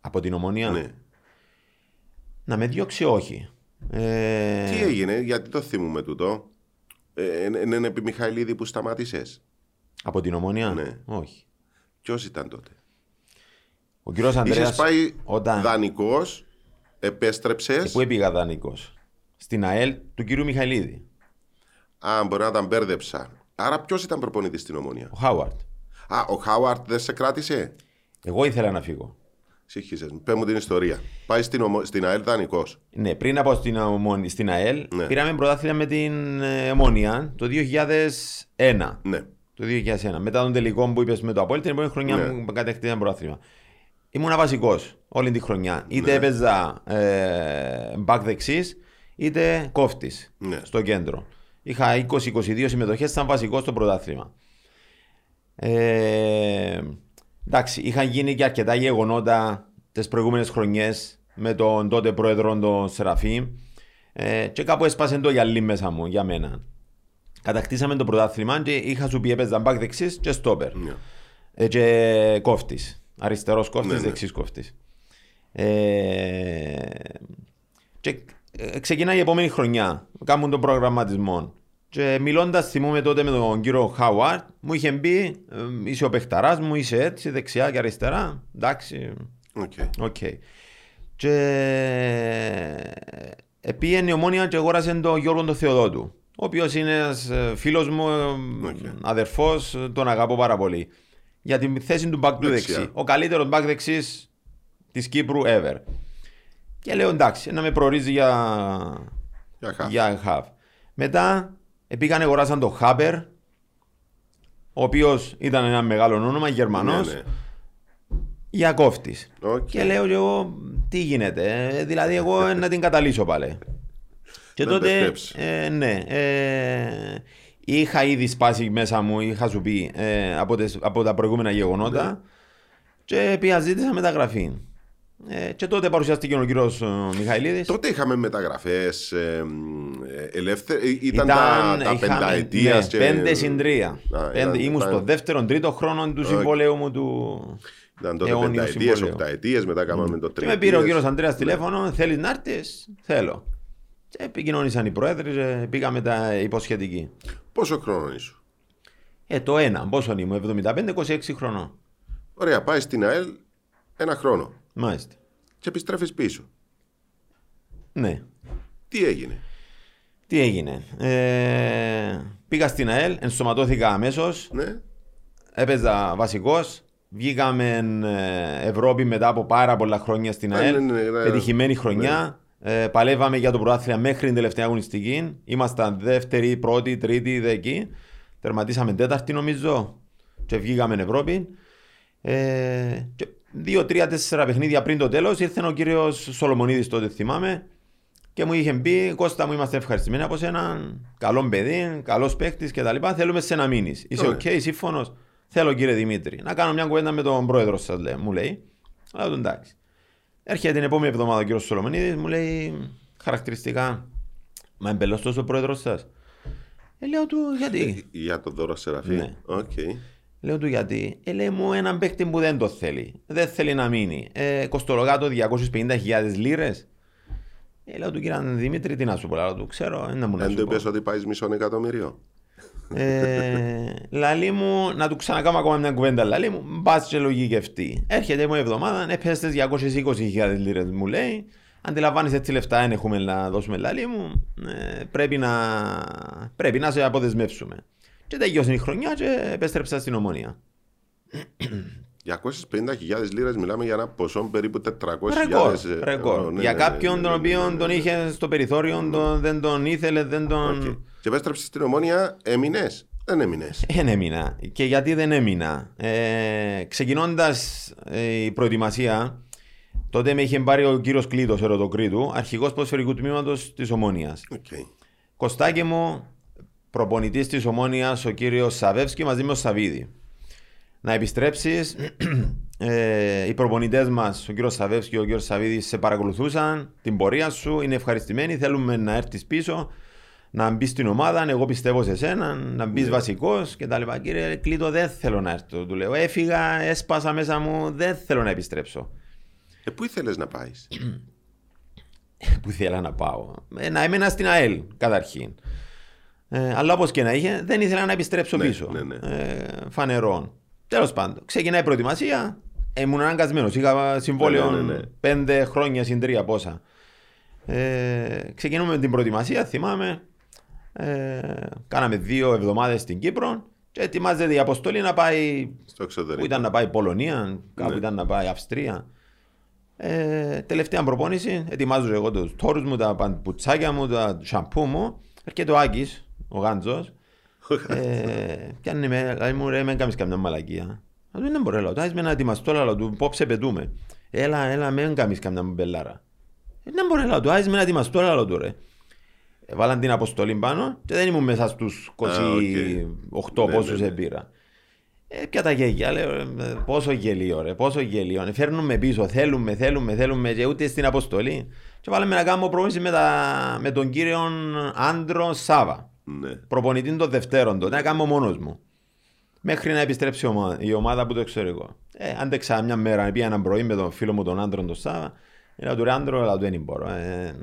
Από την ομονία; Ναι. Να με διώξει, όχι. Ε, Τι έγινε, γιατί το θυμούμε τούτο; Ε, είναι είναι επί Μιχαηλίδη που σταμάτησες. Από την ομονία; Ναι. Όχι. Ποιος ήταν τότε; Ο κύριος Ανδρέας, Είσαι πάει όταν... δανεικός, επέστρεψες. Πού έπηγα δανεικός. Στην ΑΕΛ του κύριου Μιχαηλίδη. Α, μπορεί να τα μπέρδεψα. Άρα ποιος ήταν προπονητής στην ομονία. Ο Χάουαρτ. Α, ο Χάουαρτ δεν σε κράτησε; Εγώ ήθελα να φύγω. Συγχύσε. Πες μου την ιστορία. Πάει στην, ομο... στην ΑΕΛ δανεικός. Ναι, πριν από στην, ομο- στην ΑΕΛ, Ναι. πήραμε πρωτάθλημα με την ε, Ομόνια το 2001. Ναι. Το 2001. Μετά τον τελικό που είπες με το Απόλυτο, την επόμενη χρονιά Ναι. μου κατέκτησα πρωτάθλημα. Ήμουν βασικός όλη τη χρονιά. Είτε έπαιζα ε, back δεξής, είτε κόφτης Ναι. στο κέντρο. Είχα 20-22 συμμετοχές, ήταν βασικός στο πρωτάθλημα. Ε, εντάξει, είχαν γίνει και αρκετά γεγονότα τις προηγούμενες χρονιές με τον τότε πρόεδρο τον Σεραφή. Ε, και κάπου έσπασε το γυαλί μέσα μου για μένα. Κατακτήσαμε το πρωτάθλημα και είχα σου πει έπαιζα μπακ δεξής και στόπερ. Ναι. Ε, και κόφτης. Αριστερός κόφτης, Ναι, ναι. δεξής κόφτης. Ε, και ε, ξεκινάει η επόμενη χρονιά. Κάνουν τον προγραμματισμό. Και μιλώντας, θυμούμαι τότε με τον κύριο Χάουαρτ, μου είχε πει: ε, Είσαι ο παιχταράς μου, είσαι έτσι, δεξιά και αριστερά. Εντάξει, OK. OK. Και επήεν η Ομόνοια και αγόρασε τον Γιώργο τον Θεοδότου. Ο οποίος είναι ένας φίλος μου, ε, Οκ. αδερφός, τον αγαπώ πάρα πολύ. Για την θέση του μπακ του Δεξιά. δεξί. Ο καλύτερος μπακ δεξί της Κύπρου ever. Και λέω εντάξει, να με προορίζει για, Για χαφ. για χαφ. Μετά πήγαν αγοράσαν τον Χάπερ, ο οποίος ήταν ένα μεγάλο όνομα, Γερμανός, Ναι, ναι. για κόφτη. Οκ. Και λέω και εγώ, τι γίνεται, ε, δηλαδή εγώ ε, να την καταλύσω πάλι. Και Να τότε, μπερδέψει. ε, ναι, ε, είχα ήδη σπάσει μέσα μου, είχα σου πει, ε, από, τις- από τα προηγούμενα γεγονότα Ναι. και πια ζήτησα μεταγραφή. Ε, και τότε παρουσιάστηκε ο κύριος ε, Μιχαηλίδης. Τότε είχαμε μεταγραφές ελεύθερε. Ήταν, Ήταν, τα, τα είχαμε, πενταετίας. ναι, πέντε συν τρία. Α, Πέντε- ήταν- ήμουν ήταν- στο δεύτερο, τρίτο χρόνο του συμβολέου μου του Ήταν τότε αιώνιου πενταετίες, συμβολέου. οκταετίε, μετά κάναμε το Και τρίτο. με πήρε ο κύριος Αντρέα τηλέφωνο, θέλεις να έρθεις, θέλω. Και επικοινωνήσαν οι πρόεδροι και πήγαμε τα υποσχετική. Πόσο χρόνο ήσου. Ε, το ένα, πόσο ήμουν, 75-26 χρονών. Ωραία, πάει στην ΑΕΛ ένα χρόνο Μάλιστα. και επιστρέφεις πίσω. Ναι. Τι έγινε; Τι έγινε; Ε, πήγα στην ΑΕΛ, ενσωματώθηκα αμέσως, Ναι, έπαιζα βασικός. Βγήκαμε ε, Ευρώπη μετά από πάρα πολλά χρόνια στην Ναι, ΑΕΛ. ναι, ναι, ναι. Πετυχημένη χρονιά. Ε, παλεύαμε για το πρωτάθλημα μέχρι την τελευταία αγωνιστική. Ήμασταν δεύτεροι, πρώτοι, τρίτοι, εκεί. Τερματίσαμε τέταρτη νομίζω. Και βγήκαμε Ευρώπη. Ε, και δύο, τρία, τέσσερα παιχνίδια πριν το τέλος ήρθε ο κύριος Σολομονίδης τότε, θυμάμαι. Και μου είχε πει: Κώστα μου, είμαστε ευχαριστημένοι από σένα. Καλό παιδί, καλός παίκτης κτλ. Θέλουμε σε να μείνεις. Είσαι Ωραία. οκ, σύμφωνος. Θέλω κύριε Δημήτρη να κάνω μια κουβέντα με τον πρόεδρο σας, μου λέει. Αλλά του εντάξει. Έρχεται την επόμενη εβδομάδα ο κύριος Σολομονίδης, μου λέει χαρακτηριστικά. Μα εμπελωστό ο πρόεδρος σας. Ε, λέω του γιατί; για τον Δώρο Σεραφείμ. Ναι. Οκ. Λέω του γιατί; Ε, λέει μου έναν παίκτη που δεν το θέλει. Δεν θέλει να μείνει. Ε, κοστολογά το 250.000 λίρες. Ε, λέω του κύριε Δημήτρη, τι να σου πω. Λέω του ξέρω, δεν μου να Δεν σου του πω. είπες ότι πάεις μισό εκατομμύριο. Ε, λαλεί μου, να του ξανακάνω ακόμα μια κουβέντα. Λαλεί μου, μπας και λογικευτεί. Έρχεται μου η εβδομάδα, έπεσε 220.000 λίρες, μου λέει. Αντιλαμβάνεις έτσι λεφτά, δεν έχουμε να δώσουμε λαλεί μου. Ε, πρέπει, να, πρέπει να σε αποδεσμεύσουμε. Και τελειώσε η χρονιά και επέστρεψα στην Ομόνοια. 250.000 λίρες μιλάμε για ένα ποσό περίπου 400.000 Ρεκόρ. ευρώ. ρεκόρ. Ναι, Για ναι, κάποιον ναι, τον ναι, οποίο ναι, ναι, τον ναι. είχε στο περιθώριο, τον- δεν τον ήθελε, δεν τον. Οκ. Και επέστρεψες στην Ομόνοια, έμεινες; Δεν έμεινες. Δεν έμεινα. Και γιατί δεν έμεινα; Ε, Ξεκινώντας η προετοιμασία, τότε με είχε πάρει ο κύριος Κλήτο Ερωτοκρήτου, αρχηγός ποδοσφαιρικού τμήματος της Ομόνιας. Οκ. Κωστάκι μου, προπονητής της Ομόνοιας, ο κύριος Σαβέφσκι μαζί με ο Σαβίδη. Να επιστρέψεις. Ε, οι προπονητές μας, ο κύριος Σαβέφσκι και ο κύριος Σαβίδη, σε παρακολουθούσαν την πορεία σου, είναι ευχαριστημένοι. Θέλουμε να έρθεις πίσω, να μπεις στην ομάδα. Εγώ πιστεύω σε σένα, να μπεις βασικός κτλ. Κύριε Κλήτο, δεν θέλω να έρθω. Του λέω: Έφυγα, έσπασα μέσα μου, δεν θέλω να επιστρέψω. Ε, πού ήθελες να πάεις; που ήθελα να πάω; Ε, να έμενα στην ΑΕΛ καταρχήν. Ε, αλλά όπως και να είχε, δεν ήθελα να επιστρέψω Ναι, πίσω. ναι, ναι. Ε, φανερών. Τέλος πάντων, ξεκινάει η προετοιμασία. Ήμουν αναγκασμένος. Είχα συμβόλαιο Ναι, ναι, ναι. πέντε χρόνια συν τρία πόσα. Ε, ξεκινούμε την προετοιμασία, θυμάμαι. Ε, κάναμε δύο εβδομάδες στην Κύπρο και ετοιμάζεται η αποστολή να πάει Στο εξωτερικό. που ήταν να πάει Πολωνία, κάπου Ναι. ήταν να πάει Αυστρία. Ε, τελευταία προπόνηση, ετοιμάζω εγώ τους τόρους μου, τα παντπουτσάκια μου, τα σαμπού μου. Έρχεται ο Άκης, ο Γάντζος. ε, πιάνει με, λέει μου, ρε, με κάνεις καμιά μαλακία. Αλλά δεν μπορεί, λέω, τάζεις με να ετοιμαστώ, λέω, του, πόψε πετούμε. Έλα, έλα, με κάνεις καμιά μπελάρα. Ε, δεν μπορεί, λέω, του, τάζεις με να ετοιμαστώ, λέω, του, ρε. Ε, Βάλαν την αποστολή πάνω και δεν ήμουν μέσα στους 28 Α, οκ. Ναι, πόσους ναι, ναι. επήρα. Ε, πια τα γέγια, λέω, ε, πόσο γελίο ρε, πόσο γελίο. Ε, φέρνουμε πίσω, θέλουμε, θέλουμε, θέλουμε και ούτε στην αποστολή. Και βάλαμε να κάνουμε προπόνηση με, τα, με τον κύριο Άντρο Σάβα. Ναι. Προπονητή των Δευτέρων τότε, να κάνω μόνος μου. Μέχρι να επιστρέψει η ομάδα, η ομάδα από το εξωτερικό. Ε, άντεξα μια μέρα, πήγα ένα πρωί με τον φίλο μου τον Άντρον τον Σάβα. Λέω του ρε Άντρο, αλλά του δεν μπορώ. Ε,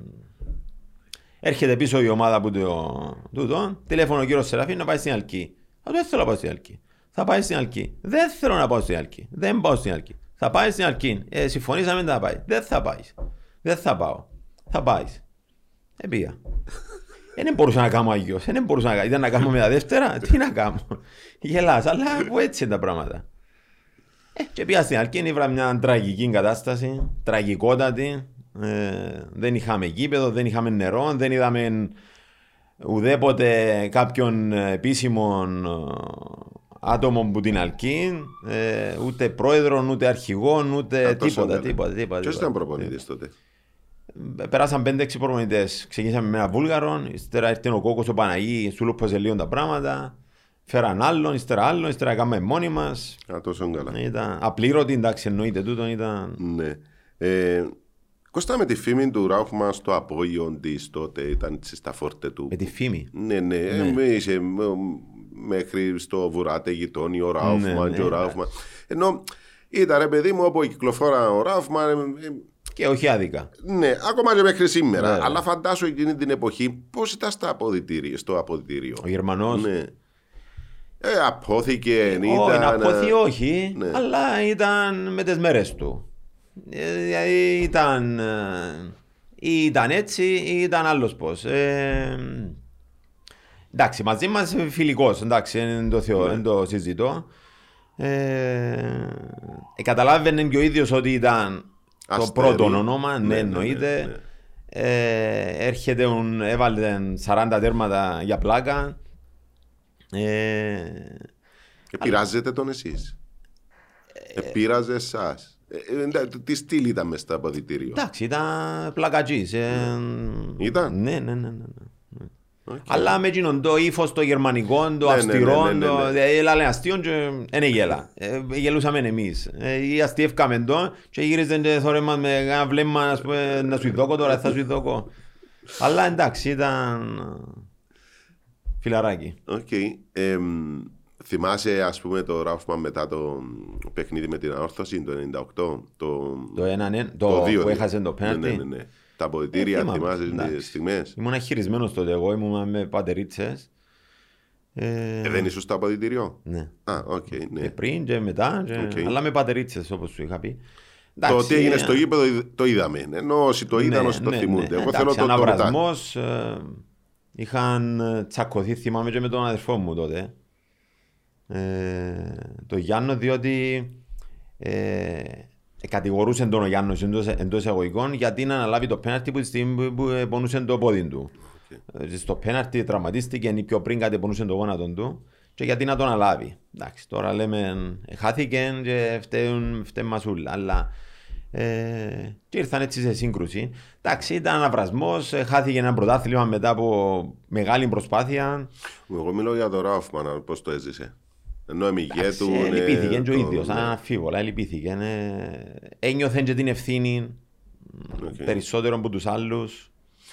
έρχεται πίσω η ομάδα που το τούτο, τηλέφωνο ο κύριος Σεραφείμ να πάει στην Αλκή. Αλλά δεν θέλω να πάω στην Αλκή. Θα πάει στην Αλκή. Δεν θέλω να πάω στην Αλκή. Δεν πάω στην Αλκή. Θα πάει στην Αλκή. Ε, συμφωνήσαμε να πάει. Δεν θα πάεις. Δεν θα πάω. Θα πάεις. Ε, πήγα. Ε, δεν μπορούσα να κάνω αγιώς. Ε, δεν μπορούσα να κάνω. Ήταν να κάνω με τα δεύτερα. Τι να κάνω. Γελάς. Αλλά που έτσι είναι τα πράγματα. Ε, και πήγα στην Αλκή, ήβρα μια τραγική κατάσταση, τραγικότατη. Ε, δεν είχαμε γήπεδο, δεν είχαμε νερό, δεν είδαμε ουδέποτε κάποιον επίσημο άτομο που την Αλκή, ε, ούτε πρόεδρον, ούτε αρχηγόν, ούτε Α, τόσο τίποτα, καλά. τίποτα, τίποτα. Ποιος τίποτα. ήταν προπονητής τότε; Περάσαν 5-6 προπονητές. Ξεκινήσαμε με ένα Βούλγαρο, ύστερα ήρθε ο Κόκο ο Παναγί, σου λούπωσε λίγο τα πράγματα. Φέραν άλλον, ύστερα άλλον, ύστερα κάναμε μόνοι μας. Α, τόσο καλά. Ήταν απλήρωτη, εντάξει, εννοείται τούτο. Ήταν... Ναι. Ε, Κώστα με τη φήμη του Ράουφμαν στο απόγειο της τότε ήταν έτσι στα φόρτε του. Με τη φήμη; Ναι, ναι. ναι. Είσαι μ- μέχρι στο βουράτε γειτόνι ο Ράουφμαν Ναι, και ο ναι. Ράουφμαν. Ενώ ήταν ρε παιδί μου όπου κυκλοφόρα ο Ράουφμαν. ε, ε, Και όχι άδικα. Ναι, ακόμα και μέχρι σήμερα. Ναι. Αλλά φαντάσου εκείνη την εποχή πώς ήταν στα αποδητήρια, στο αποδητήριο. Ο Γερμανός; Ναι. Ε, απόθηκε, Όχι, ήταν. να ε, αποθεί όχι, ναι. αλλά ήταν με τις μέρες του. Ε, Δηλαδή ήταν. ε, ή ήταν έτσι ή ήταν άλλος πώς. Ε, εντάξει, μαζί μας φιλικός, εντάξει, δεν το, θεω, Ναι. δεν το συζητώ. Ε, ε, καταλάβαινε και ο ίδιος ότι ήταν το Αστέρι. πρώτο όνομα, ναι, Ναι, ναι, εννοείται. ναι, ναι. Ε, έρχεται, ουν- έβαλε 40 τέρματα για πλάκα. Ε, Και πειράζετε τον εσείς. Ε, πειράζε εσάς. Τι στυλ ήταν μες στο αποδητήριο; εντάξει, ήταν πλακατζής. Ε, Ήταν; Ναι, ναι, ναι. ναι, ναι. Οκ. Αλλά με εκείνον το ύφος το γερμανικό, το Ναι, ναι, αυστηρό, ναι, ναι, ναι, το... ναι. ε, Έλα λένε αστείο και δεν γέλα. Ε, Γελούσαμε εμείς. Ε, Ή αστείευκαμε το και γύριζαν και θωρέ μας με ένα βλέμμα ας πούμε, να σου δώκω τώρα, θα σου δώκω. Αλλά εντάξει, ήταν φιλαράκι. Οκ. Εμ, θυμάσαι, ας πούμε, το Ράουφμαν μετά το παιχνίδι με την Ανόρθωση το 98. Το, Το ένα, ναι, το, δύο, που ναι. έχασε το πέναλτι. Ναι, ναι, ναι, ναι. Τα αποδυτήρια, Ε, θυμάμαι, θυμάσαι εντάξει. τις στιγμές; Ήμουν εγχειρισμένος τότε εγώ, ήμουν με πατερίτσες. Ε, Ε, δεν ήσουν στο αποδυτήριο; ναι. Α, οκ, Και ναι. πριν και μετά, και... Οκ. αλλά με πατερίτσες όπως σου είχα πει. Το Εντάξει, τι έγινε ε, στο γήπεδο το είδαμε. Ενώ όσοι το είδαν, ναι, όσοι το ναι, θυμούνται. ναι. Εγώ Εντάξει, θέλω το, το μετά. αναβρασμός, ε, είχαν ε, τσακωθεί, θυμάμαι και με τον αδερφό μου τότε. Ε, το Γιάννο, διότι ε, κατηγορούσε τον ο Γιάννος εντός, εντός εισαγωγικών γιατί να αναλάβει το πέναρτι που τη στιγμή που, που ε, πονούσε το πόδι του. Ε, Στο πέναρτι τραυματίστηκε ή πιο πριν κάτι πονούσε το γόνατο του και γιατί να τον αλάβει. Εντάξει, τώρα λέμε ε, χάθηκε και φταίουν, φταίουν μας ούλλα, αλλά ε, και ήρθαν έτσι σε σύγκρουση. Εντάξει, ήταν αναβρασμός, χάθηκε ένα πρωτάθλημα μετά από μεγάλη προσπάθεια. Εγώ μιλώ για τον Ράουφμαν, πώς το έζησε. Ενώ εμιγέ Εντάξει, του. ε, είναι λυπήθηκε και ο το- ίδιος, ναι. αναμφίβολα, λυπήθηκε. Ε, ένιωθε και την ευθύνη Οκ. περισσότερο από τους άλλους.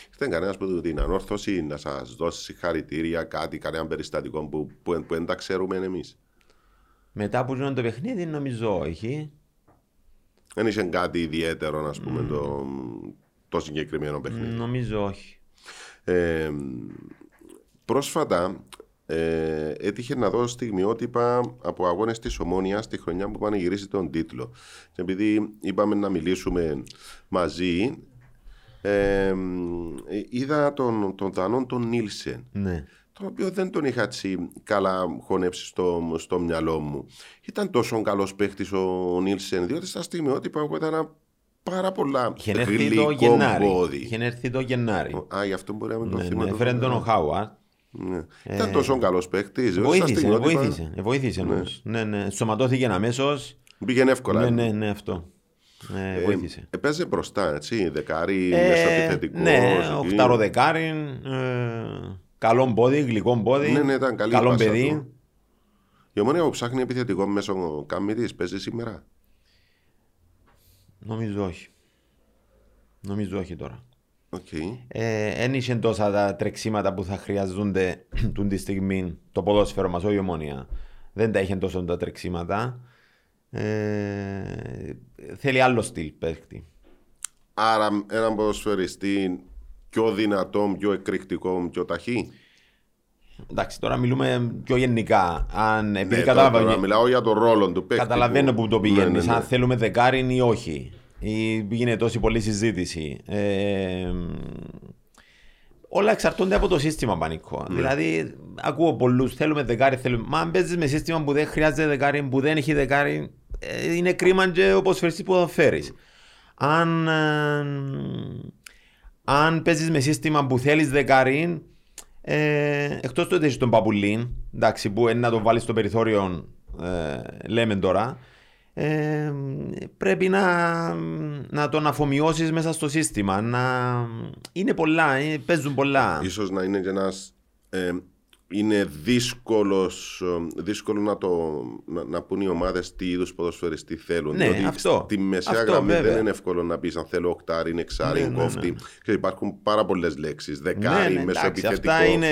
Ήρθε κανένας που του την Ανόρθωση να σας δώσει συγχαρητήρια, κάτι, κανένα περιστατικό που, που, που δεν τα ξέρουμε εμείς; Μετά που γίνονται το παιχνίδι, νομίζω όχι. Δεν είχε κάτι ιδιαίτερο, ας πούμε, το, το συγκεκριμένο παιχνίδι. Νομίζω όχι. Ε, πρόσφατα ε, έτυχε να δω στιγμιότυπα από αγώνες της Ομόνιας τη χρονιά που πανηγυρίσει τον τίτλο. Και επειδή είπαμε να μιλήσουμε μαζί, ε, είδα τον, τον Δανόν τον Νίλσεν, Ναι. τον οποίο δεν τον είχα έτσι καλά χωνέψει στο, στο μυαλό μου. Ήταν τόσο καλός παίχτης ο Νίλσεν, διότι στα στιγμιότυπα εγώ ήταν ένα πάρα πολλά Είχε έρθει το γλυκό Γενάρη. μπόδι. Είχε έρθει το Γενάρη. Α, γι' αυτό μπορεί να μην το Ναι, θυμάμαι. ναι, έφερε τον ο Χάουαρτ. Ναι. Ήταν τόσο καλός παίχτη. Βοήθησε, βοήθησε. ε, Βοήθησε όμως. Ναι, ναι. Σωματώθηκε αμέσω. Πήγαινε εύκολα. Ναι, ναι, ναι, αυτό. Ε, βοήθησε. Ε, παίζει μπροστά, έτσι. Δεκάρι, Ε, μεσοεπιθετικό. ναι, εκεί. οχτάρο δεκάρι. Ε, καλό πόδι, γλυκό πόδι. Ναι, ναι, ήταν καλή η Καλό πάσα παιδί. του. Η Ομόνοια που ψάχνει επιθετικό μέσω καμμύτη παίζει σήμερα; Νομίζω όχι. Νομίζω όχι τώρα. Οκ. Δεν είχε τόσα τα τρεξίματα που θα χρειαζόνται τούντη στιγμή το ποδόσφαιρο μας, όχι η Ομόνοια. Δεν τα είχε τόσο τα τρεξίματα. Ε, θέλει άλλο στυλ παίχτη. Άρα έναν ποδοσφαιριστή πιο δυνατό, πιο εκρηκτικό, πιο ταχύ; Εντάξει, τώρα μιλούμε πιο γενικά. Αν, επειδή Ναι, κατάλαβα- τώρα μιλάω για τον ρόλο του παίχτη. Καταλαβαίνω που το πηγαίνεις. Ναι, ναι, ναι. Αν θέλουμε δεκάριν ή όχι. Ή γίνεται τόση πολλή συζήτηση. Ε, όλα εξαρτώνται από το σύστημα πανικό. Ναι. Δηλαδή, ακούω πολλούς. Θέλουμε δεκάρι, θέλουμε. Μα αν παίζεις με σύστημα που δεν χρειάζεται δεκάρι, που δεν έχει δεκάρι, ε, είναι κρίμα και ο ποδοσφαιριστή που θα φέρεις. Αν, ε, αν παίζεις με σύστημα που θέλεις δεκάρι, ε, εκτός του ότι έχεις τον Παπουλίν, εντάξει, που είναι να τον βάλεις στο περιθώριο, ε, λέμε τώρα, ε, πρέπει να, να τον αφομοιώσεις μέσα στο σύστημα. Να, είναι πολλά, ε, παίζουν πολλά. Ίσως να είναι και ένας... ε, είναι δύσκολος, ε, δύσκολο να, το, να, να πούν οι ομάδες τι είδους ποδοσφαιριστή θέλουν. Ναι, διότι αυτό. Στη μεσαία Αυτό, γραμμή βέβαια. δεν είναι εύκολο να πεις αν θέλω οκτάρι, είναι εξάρι, Ναι, είναι ναι, κόφτη. ναι. Και υπάρχουν πάρα πολλές λέξεις. Ναι, Δεκάρι, ναι, εντάξει, μεσοεπιθετικό. αυτά είναι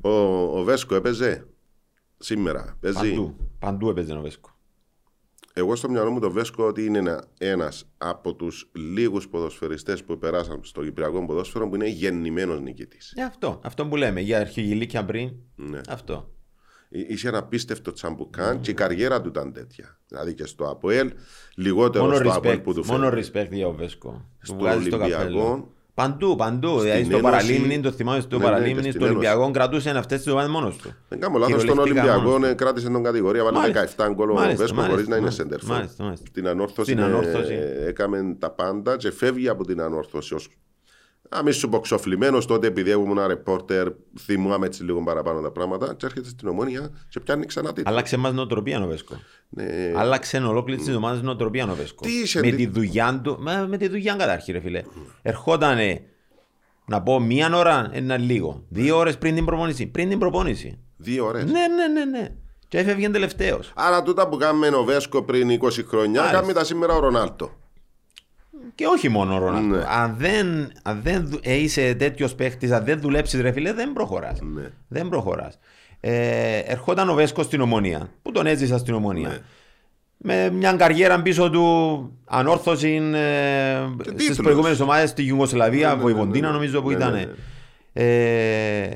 Ο, ο Βέσκο έπαιζε σήμερα. Παίζει; παντού. Παντού έπαιζε ο Βέσκο. Εγώ στο μυαλό μου το Βέσκο ότι είναι ένα, ένας από τους λίγους ποδοσφαιριστές που περάσαν στο Κυπριακό ποδόσφαιρο που είναι γεννημένος νικητής. Ε, αυτό, αυτό που λέμε για αρχηγηλίκια πριν. Ναι. Αυτό. Εί- Είχε ένα απίστευτο τσαμπουκάν και η καριέρα του ήταν τέτοια. Δηλαδή και στο ΑΠΟΕΛ, λιγότερο Μόνο στο ΑΠΟΕΛ respect, που του μόνο φέρνει. respect για ο Βέσκο. Του Στο βγάζει το Ολυμπιακό, καπέλο. Παντού, παντού. στην Δηλαδή στο Ένωση, παραλίμνη, το θυμάμαι στο ναι, ναι, και παραλίμνη, στην στο Ένωση. Ολυμπιακό κρατούσε αυτέ τι ομάδε μόνος του. Δεν κάνω λάθος, στον Κυριολεκτικά Ολυμπιακό μόνος ε, κράτησε τον κατηγορία, βάλε Μάλιστα. 17 γκολ ο Μάλιστα, Βέσκο χωρίς μάλιστα, να είναι μάλιστα, σεντερφόρ. μάλιστα, μάλιστα. Στην ανόρθωση, Στην ε, ανόρθωση. έκαμε τα πάντα και φεύγει από την ανόρθωση ως να μην σου πω ξοφλημένος τότε επειδή ήμουν ένα ρεπόρτερ θυμάμαι έτσι λίγο παραπάνω τα πράγματα και έρχεται στην ομόνια και πιάνει ξανά τίτλο. Άλλαξε μας νοοτροπία ο Βέσκο. Ναι. Άλλαξε ολόκληρη της ομάδας νοοτροπία ο Βέσκο. Τι είσαι, με τι- τη δουλειά του, μα, με τη δουλειά καταρχήν, ρε φίλε. Ερχότανε να πω μία ώρα, ένα λίγο. Δύο ώρες πριν την προπόνηση. Πριν την προπόνηση. Δύο ώρες. Ναι, ναι, ναι, ναι. Και έφευγε τελευταίος. Άρα τούτα που κάνουμε ο Βέσκο πριν 20 χρόνια, Μάλιστα. κάνουμε τα σήμερα ο Ρονάλτο. Και όχι μόνο ο Ρονάλντο. Ναι. Αν δεν, αν δεν δου- ε, είσαι τέτοιος παίχτης, αν δεν δουλέψεις, ρε φίλε, δεν προχωράς. Ναι. Δεν προχωράς. Ε, ερχόταν ο Βέσκος στην Ομονία, που τον έζησα στην Ομονία; Ναι. Με μια καριέρα πίσω του ανόρθωση ε, στις τίτλους. προηγούμενες ομάδες στη Ιουγκοσλαβία, Ναι, ναι, Βοηβοντίνα ναι, ναι. νομίζω που Ναι, ήταν. ναι, Ε,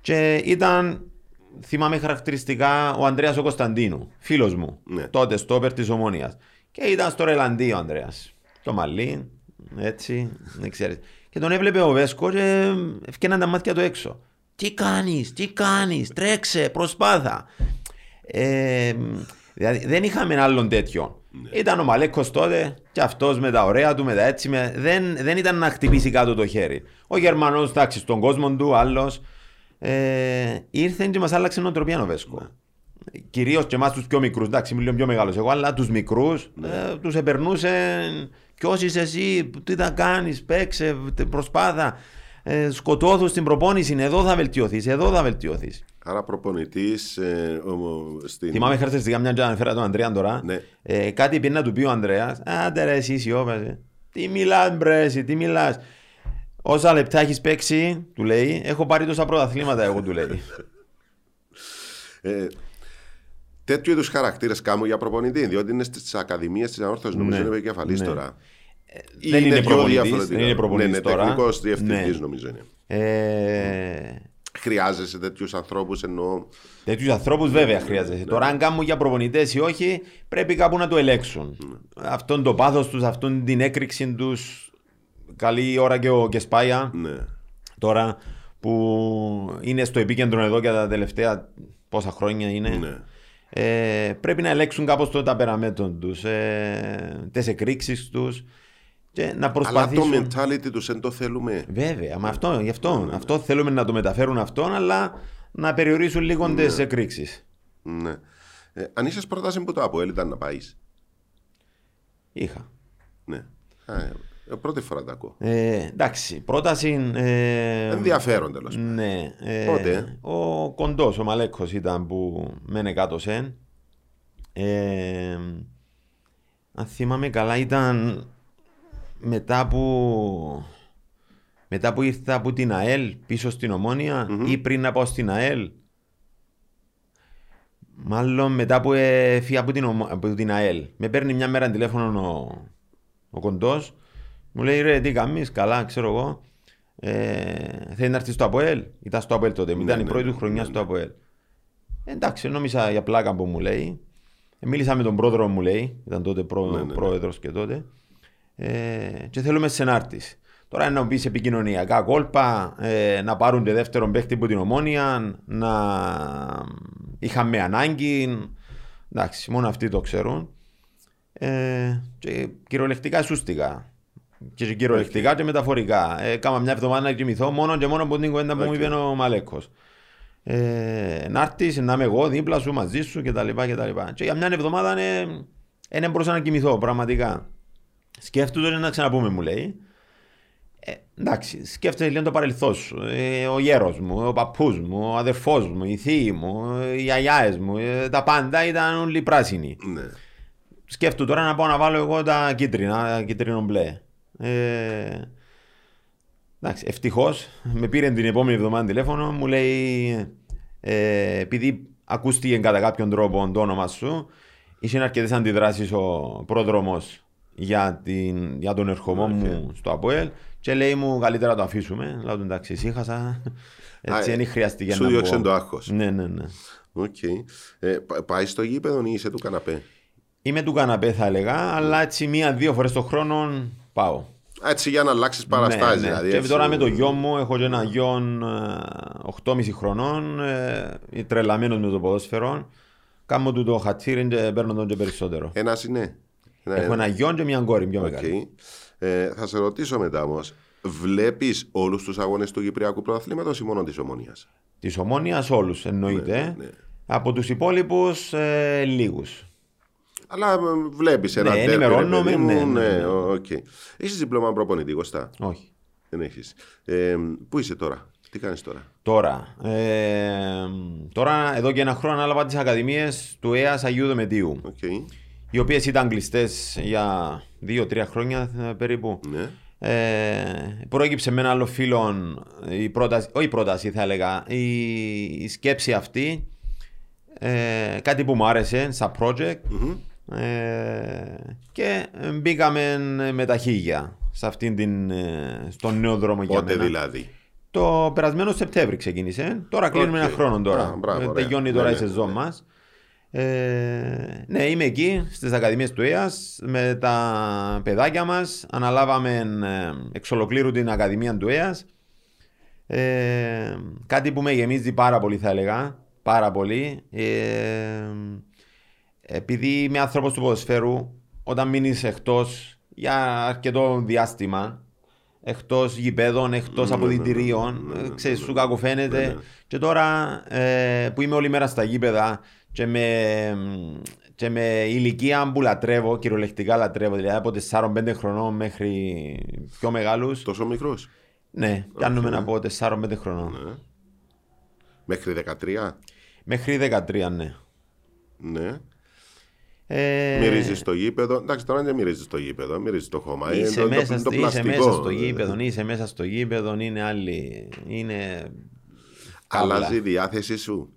και ήταν, θυμάμαι χαρακτηριστικά, ο Ανδρέας ο Κωνσταντίνου, φίλος μου, Ναι. τότε στόπερ της Ομονίας. Και ήταν στο Ρελαντί ο Ανδρέας. Το μαλλί, έτσι, δεν ξέρεις. Και τον έβλεπε ο Βέσκος και ευκαιναν τα μάτια του έξω. Τι κάνεις, τι κάνεις, τρέξε, προσπάθα. Ε, δηλαδή δεν είχαμε άλλον τέτοιο. Ήταν ο Μαλέκος τότε και αυτός με τα ωραία του, με τα έτσι. Με, δεν, δεν ήταν να χτυπήσει κάτω το χέρι. Ο Γερμανός, εντάξει, στον κόσμο του, άλλος. Ε, ήρθε και μας άλλαξε νοοτροπία ο Βέσκος. Κυρίως και εμάς τους πιο μικρούς, εντάξει, είμαι λίγο πιο μεγάλος εγώ, αλλά τους μικρούς ε, τους επερνούσε. Ποιος είσαι εσύ, τι θα κάνεις, παίξε, τε- προσπάθα. Ε, σκοτώθους στην προπόνηση, εδώ θα βελτιωθείς, εδώ θα βελτιωθείς. Άρα προπονητής ε, ο- στην. Θυμάμαι χαρακτηριστικά μια και αναφέρα τον Ανδρέα τώρα. Ναι. Ε, κάτι πει να του πει ο Ανδρέας. Άντε ρε, εσύ σιώπασε. Τι μιλάς, μπρε, εσύ, τι μιλάς. Όσα λεπτά έχεις παίξει, του λέει, έχω πάρει τόσα πρωταθλήματα, εγώ του λέει. Ε, τέτοιου είδους χαρακτήρες κάμω για προπονητή, διότι είναι στις ακαδημίες της Ανόρθωσης, νομίζω Ναι. είναι επικεφαλής Ναι. τώρα. Ή δεν είναι πιο προπονητής, διαφορετικά. δεν είναι προπονητής ναι, ναι, τώρα. τεχνικός διευθυντής Ναι. νομίζω είναι. Ε, Χρειάζεσαι τέτοιους ανθρώπους εννοώ. Τέτοιους ανθρώπους βέβαια χρειάζεται. Τώρα, αν κάνουν για προπονητές ή όχι, πρέπει κάπου να το ελέγξουν. Αυτόν το πάθος τους, αυτόν την έκρηξη τους. Καλή ώρα και ο Κεσπάια. Ναι. τώρα που είναι στο επίκεντρο εδώ και τα τελευταία πόσα χρόνια είναι. Ναι. Ε, πρέπει να ελέγξουν κάπως το ταπεραμέτων τους, ε, τις εκρήξεις τους και να Αλλά προσπαθήσουν... το mentality τους δεν το θέλουμε. Βέβαια, μα αυτό, γι' αυτό, αυτό θέλουμε να το μεταφέρουν αυτό, αλλά να περιορίσουν λίγο τις εκρήξεις. Ναι. Ε, αν είσαι πρόταση που το Αποέλ ήταν να πάεις. Είχα. Ναι. Α, ε, πρώτη φορά τα ακούω. Ε, εντάξει, πρόταση... Ε, Ενδιαφέρον τέλος πάντων. Ναι. Ε, Πότε; Ο κοντός, ο Μαλέκος ήταν που μένε κάτω σεν. Ε, αν θυμάμαι καλά ήταν μετά που μετά που ήρθα από την ΑΕΛ πίσω στην ομονια ή πριν να πάω στην ΑΕΛ μάλλον μετά που έφυγα από την, ομο- από την ΑΕΛ με παίρνει μια μέρα τηλέφωνο ο, ο κοντός μου λέει ρε τι κάνεις καλά ξέρω εγώ ε, θέλει να έρθει στο ΑΠΟΕΛ ήταν στο ΑΠΟΕΛ τότε ήταν η ναι, πρώτη ναι, του χρονιά ναι, στο ΑΠΟΕΛ εντάξει νόμιζα για πλάκα που μου λέει ε, μίλησα με τον πρόεδρο μου λέει ήταν τότε πρό, Ναι, ναι, ναι. πρόεδρος και τότε ε, και θέλουμε σενάρτης Τώρα να μου πεις επικοινωνιακά κόλπα, ε, να πάρουν και δεύτερον παίχτη από την ομόνια, να είχαμε ανάγκη. Εντάξει, μόνο αυτοί το ξέρουν. Ε, και κυριολεκτικά σούστηκα. Και κυριολεκτικά και μεταφορικά. Ε, κάμα μια εβδομάδα να κοιμηθώ μόνο και μόνο από την κουβέντα που μου είπε ο Μαλέκος. Ε, να έρθεις, να είμαι εγώ δίπλα σου, μαζί σου κτλ. κτλ. Και για μια εβδομάδα δεν μπορούσα να κοιμηθώ πραγματικά. Σκέφτομαι να ξαναπούμε, μου λέει. Ε, εντάξει, σκέφτεσαι λίγο το παρελθόν σου. Ε, ο γέρος μου, ο παππούς μου, ο αδερφός μου, οι θείοι μου, οι γιαγιάες μου, ε, τα πάντα ήταν όλοι πράσινοι. Ναι. Σκέφτομαι τώρα να πάω να βάλω εγώ τα κίτρινα, κίτρινο μπλε. Ε, εντάξει, ευτυχώς με πήρε την επόμενη εβδομάδα τηλέφωνο, μου λέει ε, επειδή ακούστηκε κατά κάποιον τρόπο το όνομα σου, είχε αρκετές αντιδράσεις ο πρόδρομος για, την, για τον ερχομό μου στο ΑΠΟΕΛ και λέει μου καλύτερα το αφήσουμε. Λέω του εντάξει, ησύχασα. Έτσι Α, δεν χρειάστηκε σου να διώξε πω. το άγχος. Ναι, ναι, ναι. Οκ. Ε, πα- πάει στο γήπεδο ή είσαι του καναπέ; Είμαι του καναπέ θα έλεγα, αλλά έτσι μία-δύο φορές το χρόνο πάω. Α, Έτσι για να αλλάξεις παραστάσεις. Ναι, ναι. Δηλαδή, Και έτσι. τώρα με το γιο μου, έχω και ένα γιο ε, 8,5 χρονών, ε, τρελαμένος με το ποδόσφαιρο. Κάνω του το χατίρι και παίρνω τον και περισσότερο. Ένας είναι. Ένα- Έχω ένα γιο και μια κόρη πιο Οκ. μεγάλη. Ε, θα σε ρωτήσω μετά όμως. Βλέπεις όλους τους αγώνες του Κυπριακού Πρωταθλήματος ή μόνο της Ομόνιας; Της Ομόνοιας όλους εννοείται. Ναι, ναι, ναι. Από τους υπόλοιπους ε, λίγους. Αλλά βλέπεις ένα Ναι, ντέρμπι, ενημερώνομαι, ρε παιδί μου, ναι, ναι, ναι. οκ. Έχεις δίπλωμα προπονητή, Κώστα. Όχι. Δεν έχεις. Ε, πού είσαι τώρα, τι κάνεις τώρα; Τώρα, ε, τώρα εδώ και ένα χρόνο ανάλαβα τις ακαδημίες του ΕΑΣ Αγίου Δεμετίου. Οκ. οι οποίες ήταν κλειστές για δύο-τρία χρόνια ε, περίπου. Ναι. Ε, προέκυψε με ένα άλλο φίλο η πρόταση, όχι η πρόταση θα έλεγα, η, η σκέψη αυτή. Ε, κάτι που μου άρεσε σαν project ε, και μπήκαμε με τα χίλια σε αυτήν την, ε, στον νέο δρόμο για Πότε μένα. δηλαδή; Το περασμένο Σεπτέμβρη ξεκίνησε. Τώρα κλείνουμε Οκ. ένα χρόνο τώρα. Α, μπράβο, Ε, ωραία. Τελειώνει Ναι, τώρα ναι, η σεζόν ναι. μας. Ε, ναι, είμαι εκεί στις Ακαδημίες του ΕΑΣ με τα παιδάκια μας. Αναλάβαμε ε, εξ ολοκλήρου την Ακαδημία του ΕΑΣ. Ε, κάτι που με γεμίζει πάρα πολύ θα έλεγα. Πάρα πολύ. Ε, επειδή είμαι άνθρωπος του ποδοσφαίρου, όταν μείνεις εκτός για αρκετό διάστημα, εκτός γηπέδων, εκτός αποδητηρίων, ε, ξέρεις, σου κακοφαίνεται. Και τώρα ε, που είμαι όλη μέρα στα γήπεδα και με, και με ηλικία που λατρεύω, κυριολεκτικά λατρεύω, δηλαδή από 4-5 χρονών μέχρι πιο μεγάλους, Τόσο μικρός; ναι, κάνουμε να πω 4-5 χρονών. Ναι. Μέχρι 13. Μέχρι 13, ναι. Ναι. Ε, Μυρίζεις το γήπεδο. Εντάξει, τώρα δεν μυρίζεις το γήπεδο, μυρίζεις το χώμα. Είναι Είσαι, το- το- μέσα, το στο- είσαι πλαστικό. μέσα στο γήπεδο, είσαι μέσα στο γήπεδο, είναι άλλοι. Είναι. καύλα. Αλλάζει η διάθεση σου.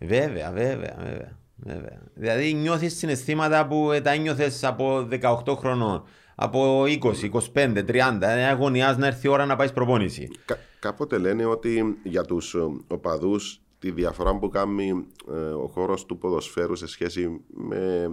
Βέβαια, βέβαια, βέβαια. βέβαια. Δηλαδή νιώθεις συναισθήματα που ε, τα νιώθες από 18 χρονών, από 20, 25, 30. Ε, αγωνιάς να έρθει η ώρα να πάει προπόνηση. Κα- κάποτε λένε ότι για τους ε, οπαδούς τη διαφορά που κάνει ε, ο χώρος του ποδοσφαίρου σε σχέση με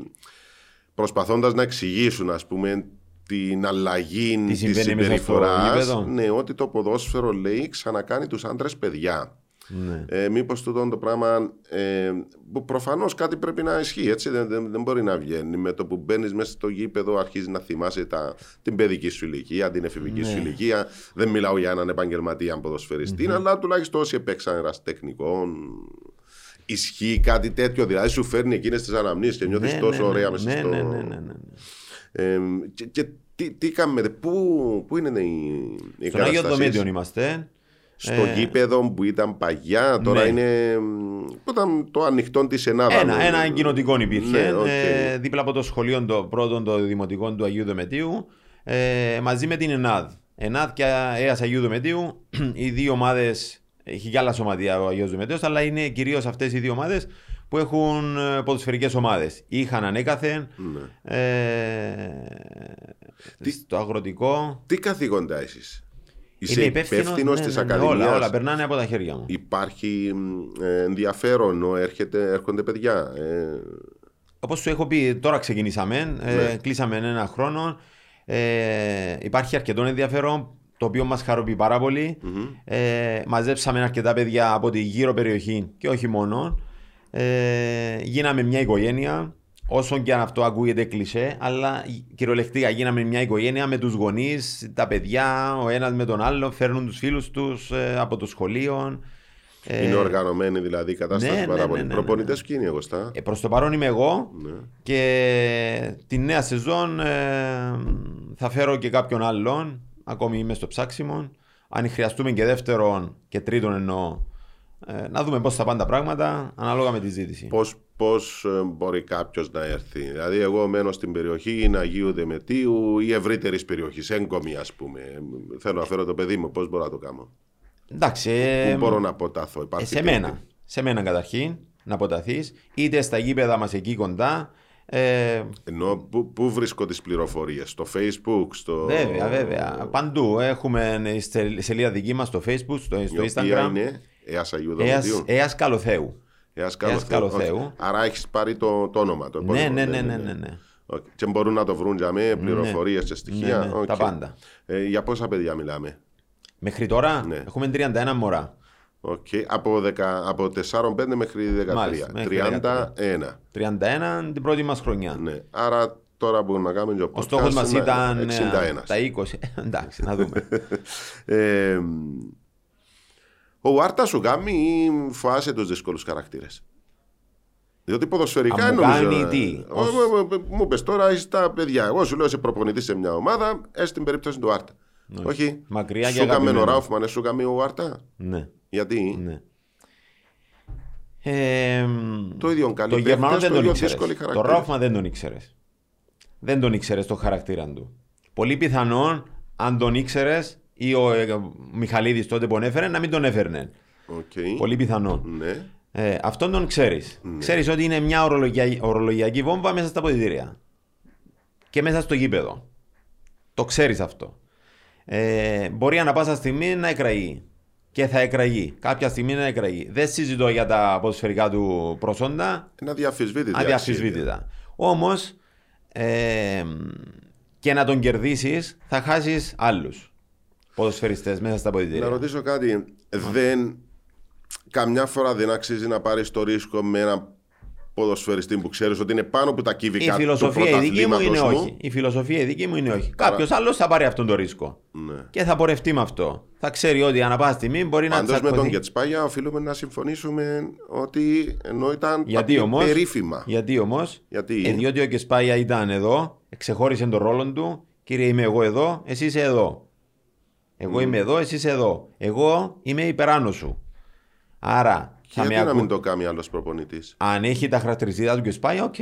προσπαθώντας να εξηγήσουν ας πούμε την αλλαγή Τι της συμβαίνει μέσα στο συμπεριφοράς γήπεδο; ναι, ότι το ποδόσφαιρο λέει ξανακάνει τους άντρες παιδιά Ναι. ε, μήπως τούτο το πράγμα ε, που προφανώς κάτι πρέπει να ισχύει έτσι δεν, δεν, δεν μπορεί να βγαίνει με το που μπαίνεις μέσα στο γήπεδο αρχίζεις να θυμάσαι τα, την παιδική σου ηλικία την εφηβική Ναι. σου ηλικία δεν μιλάω για έναν επαγγελματία ποδοσφαιριστή, αλλά τουλάχιστον όσοι έπαιξαν ερασιτεχνικά ισχύει κάτι τέτοιο δηλαδή σου φέρνει εκείνες τις αναμνήσεις και νιώθεις Ναι, τόσο ναι, ωραία ναι, μέσα ναι, στο... ναι, ναι, ναι, ναι. Ε, και, και τι, τι κάνετε, πού, πού είναι η, η Στον Άγιο εγκαταστάσεις; Δομέτιο είμαστε. Στο Ε, γήπεδο που ήταν παλιά, τώρα ναι. είναι. που ήταν το ανοιχτό της Ελλάδα. Ένα, ένα κοινοτικό υπήρχε. Ναι, οκ. ε, δίπλα από το σχολείο το πρώτο, το δημοτικό του Αγίου Δεμετίου, ε, μαζί με την ΕΝΑΔ. ΕΝΑΔ και ΕΑΣ Αγίου Δεμετίου, οι δύο ομάδες. Έχει και άλλα σωματεία ο Αγίου Δεμετίου, αλλά είναι κυρίως αυτές οι δύο ομάδες που έχουν ε, ποδοσφαιρικές ομάδες. Είχαν ανέκαθεν. Ναι. Ε, στο αγροτικό. Τι καθήκοντα εσεί. Είσαι Είμαι υπεύθυνος υπεύθυνος, της ναι, ναι, ναι, Ακαδημίας. Όλα, όλα περνάνε από τα χέρια μου. Υπάρχει μ, ε, ενδιαφέρον, ο, έρχεται, έρχονται παιδιά. Ε, Όπως σου έχω πει, τώρα ξεκινήσαμε. ε, Ναι. κλείσαμε ένα χρόνο. Ε, υπάρχει αρκετό ενδιαφέρον, το οποίο μας χαροποιεί πάρα πολύ. Ε, μαζέψαμε αρκετά παιδιά από τη γύρω περιοχή και όχι μόνο. Ε, γίναμε μια οικογένεια. Όσο και αν αυτό ακούγεται κλισέ, αλλά κυριολεκτικά γίναμε μια οικογένεια με τους γονείς, τα παιδιά, ο ένας με τον άλλο, φέρνουν τους φίλους τους από το σχολείο. Ε, είναι οργανωμένη δηλαδή η κατάσταση ναι, πάρα ναι, πολύ. ναι, ναι, Προπονητές ναι. ποιοι είναι εγώ στα. ε, προς το παρόν είμαι εγώ Ναι. και τη νέα σεζόν ε, θα φέρω και κάποιον άλλον. Ακόμη είμαι στο ψάξιμο. Αν χρειαστούμε και δεύτερον και τρίτον εννοώ, ε, να δούμε πώς θα πάνε τα πράγματα ανάλογα με τη ζήτηση. Πώς, πώς ε, μπορεί κάποιος να έρθει. Δηλαδή, εγώ μένω στην περιοχή είναι Αγίου Δεμετίου ή ευρύτερης περιοχής, έγκομη ας πούμε. Θέλω να φέρω το παιδί μου, πώς μπορώ να το κάνω. Εντάξει, ε, Πού μπορώ να αποτάθω, ε, υπάρχει σε μένα. Σε μένα καταρχήν να αποταθείς είτε στα γήπεδα μας εκεί κοντά. Ε, Ενώ πού, πού βρίσκω τις πληροφορίες, στο facebook, στο... Βέβαια, βέβαια. Παντού. Έχουμε στε- σελίδα δική μας στο facebook, στο, η στο οποία instagram. είναι ΕΑΣ Αγίου ΕΑΣ, Δομετίου. ΕΑΣ Καλοθέου. ΕΑΣ ΕΑΣ Καλοθέου. Οκ. Άρα έχεις πάρει το, το όνομα, το Ναι, επώνυμο. ναι, ναι, ναι, ναι, ναι. Οκ. Και μπορούν να το βρουν για μέ, πληροφορίες και στοιχεία. Ναι, ναι, Οκ. τα πάντα. Ε, για πόσα παιδιά μιλάμε; Μέχρι τώρα Ναι. έχουμε 31 μωρά. Οκ. Από, 10, από 4-5 μέχρι 13. Μάλιστα, μέχρι 31. 31 την πρώτη μας χρονιά. Ναι. Άρα τώρα μπορούμε να κάνουμε και Ο στόχος μας podcast, ήταν ναι, ε, 61. τα 20. Εντάξει, να δούμε. Ε, ο Άρτα σου κάνει ή φοάσαι τους δύσκολους χαρακτήρες; Διότι ποδοσφαιρικά Α, μου νομίζω... κάνει τι, Ο- ως- ο- ο- Μου πες τώρα είσαι τα παιδιά. Εγώ σου λέω είσαι προπονητής σε μια ομάδα, έστω στην περίπτωση του Άρτα. Όχι. Μακριά και Σου κάμε ο αγαπημένο. Ράουφμαν, ε, σου κάμε ο Άρτα. ναι, Γιατί; Ναι. Ε, το ίδιο καλή το Γερμανό παίκτες, δεν το τον ίδιο ήξερες. δύσκολοι Το χαρακτήρες. Ράουφμαν δεν τον ήξερες. Δεν τον ήξερες το χαρακτήρα του. Πολύ πιθανόν, αν τον ήξερες ή ο ε, Μιχαλίδης τότε που έφερε, να μην τον έφερνε. Οκ. Πολύ πιθανόν. Ναι. Ε, αυτόν τον ξέρεις. Ξέρεις ότι είναι μια ωρολογια- ωρολογιακή βόμβα μέσα στα αποδυτήρια. Και μέσα στο γήπεδο. Το ξέρεις αυτό. Ε, μπορεί ανα πάσα στιγμή να εκραγεί. Και θα εκραγεί. Κάποια στιγμή να εκραγεί. Δεν συζητώ για τα ποδοσφαιρικά του προσόντα. Είναι αδιαμφισβήτητα. Αδιαμφισβήτητα. Όμως, ε, και να τον κερδίσεις, θα χάσεις άλλους ποδοσφαιριστές μέσα στα Να ποδητήρια. ρωτήσω κάτι. Δεν, καμιά φορά δεν αξίζει να πάρεις το ρίσκο με ένα ποδοσφαιριστή που ξέρεις ότι είναι πάνω από τα Η κύβικα του φιλοσοφία η δική μου είναι πρωταθλήματος όχι. μου. Η φιλοσοφία η δική μου είναι όχι. Άρα- Κάποιος άλλος θα πάρει αυτόν τον ρίσκο. Ναι. Και θα πορευτεί με αυτό. Θα ξέρει ότι ανά πάσα στιγμή μπορεί να Πάντως με τον τσακωθεί. Κετσπάγια οφείλουμε να συμφωνήσουμε ότι ενώ ήταν Γιατί τα όμω. περίφημα. Γιατί όμω. Γιατί; Ε, διότι ο Κεσπάγια ήταν εδώ, ξεχώρισε τον ρόλο του. Κύριε, είμαι εγώ εδώ, εσύ είσαι εδώ. Εγώ είμαι εδώ, εσύ είσαι εδώ. Εγώ είμαι υπεράνω σου. Άρα, Και θα με γιατί να ακού... μην το κάνει άλλος προπονητής; αν έχει τα χαρακτηριστικά του Κεσπάγια, οκ.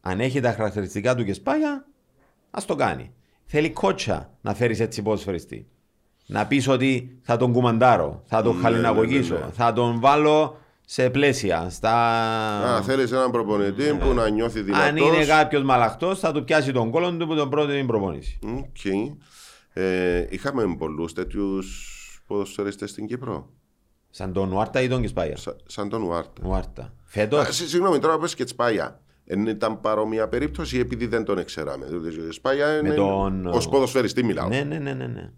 Αν έχει τα χαρακτηριστικά του Κετσπάγια, ας το κάνει. Θέλει κότσια να φέρεις έτσι ποδοσφαιριστή. Να πεις ότι θα τον κουμαντάρω, θα τον Ναι, χαλιναγωγήσω, ναι, ναι, ναι. θα τον βάλω σε πλαίσια. Στα... Α, θέλεις έναν προπονητή που να νιώθει δυνατό. Αν είναι κάποιος μαλαχτός, θα του πιάσει τον κώλον του που τον πρώτο την προπόνηση. Ε, είχαμε πολλούς τέτοιους ποδοσφαιριστές στην Κύπρο. Σαν τον Ουάρτα ή τον Κεσπάγια. Σα- σαν τον Ουάρτα. Ουάρτα. Φέτος; Α, συ- Συγγνώμη, τώρα πες και Τσπάγια. Δεν ήταν παρόμοια περίπτωση επειδή δεν τον ξέραμε. Δηλαδή, ο Τσπάγια είναι τον- ως ποδοσφαιριστή μιλάω. Ναι, ναι, ναι, ναι. ναι.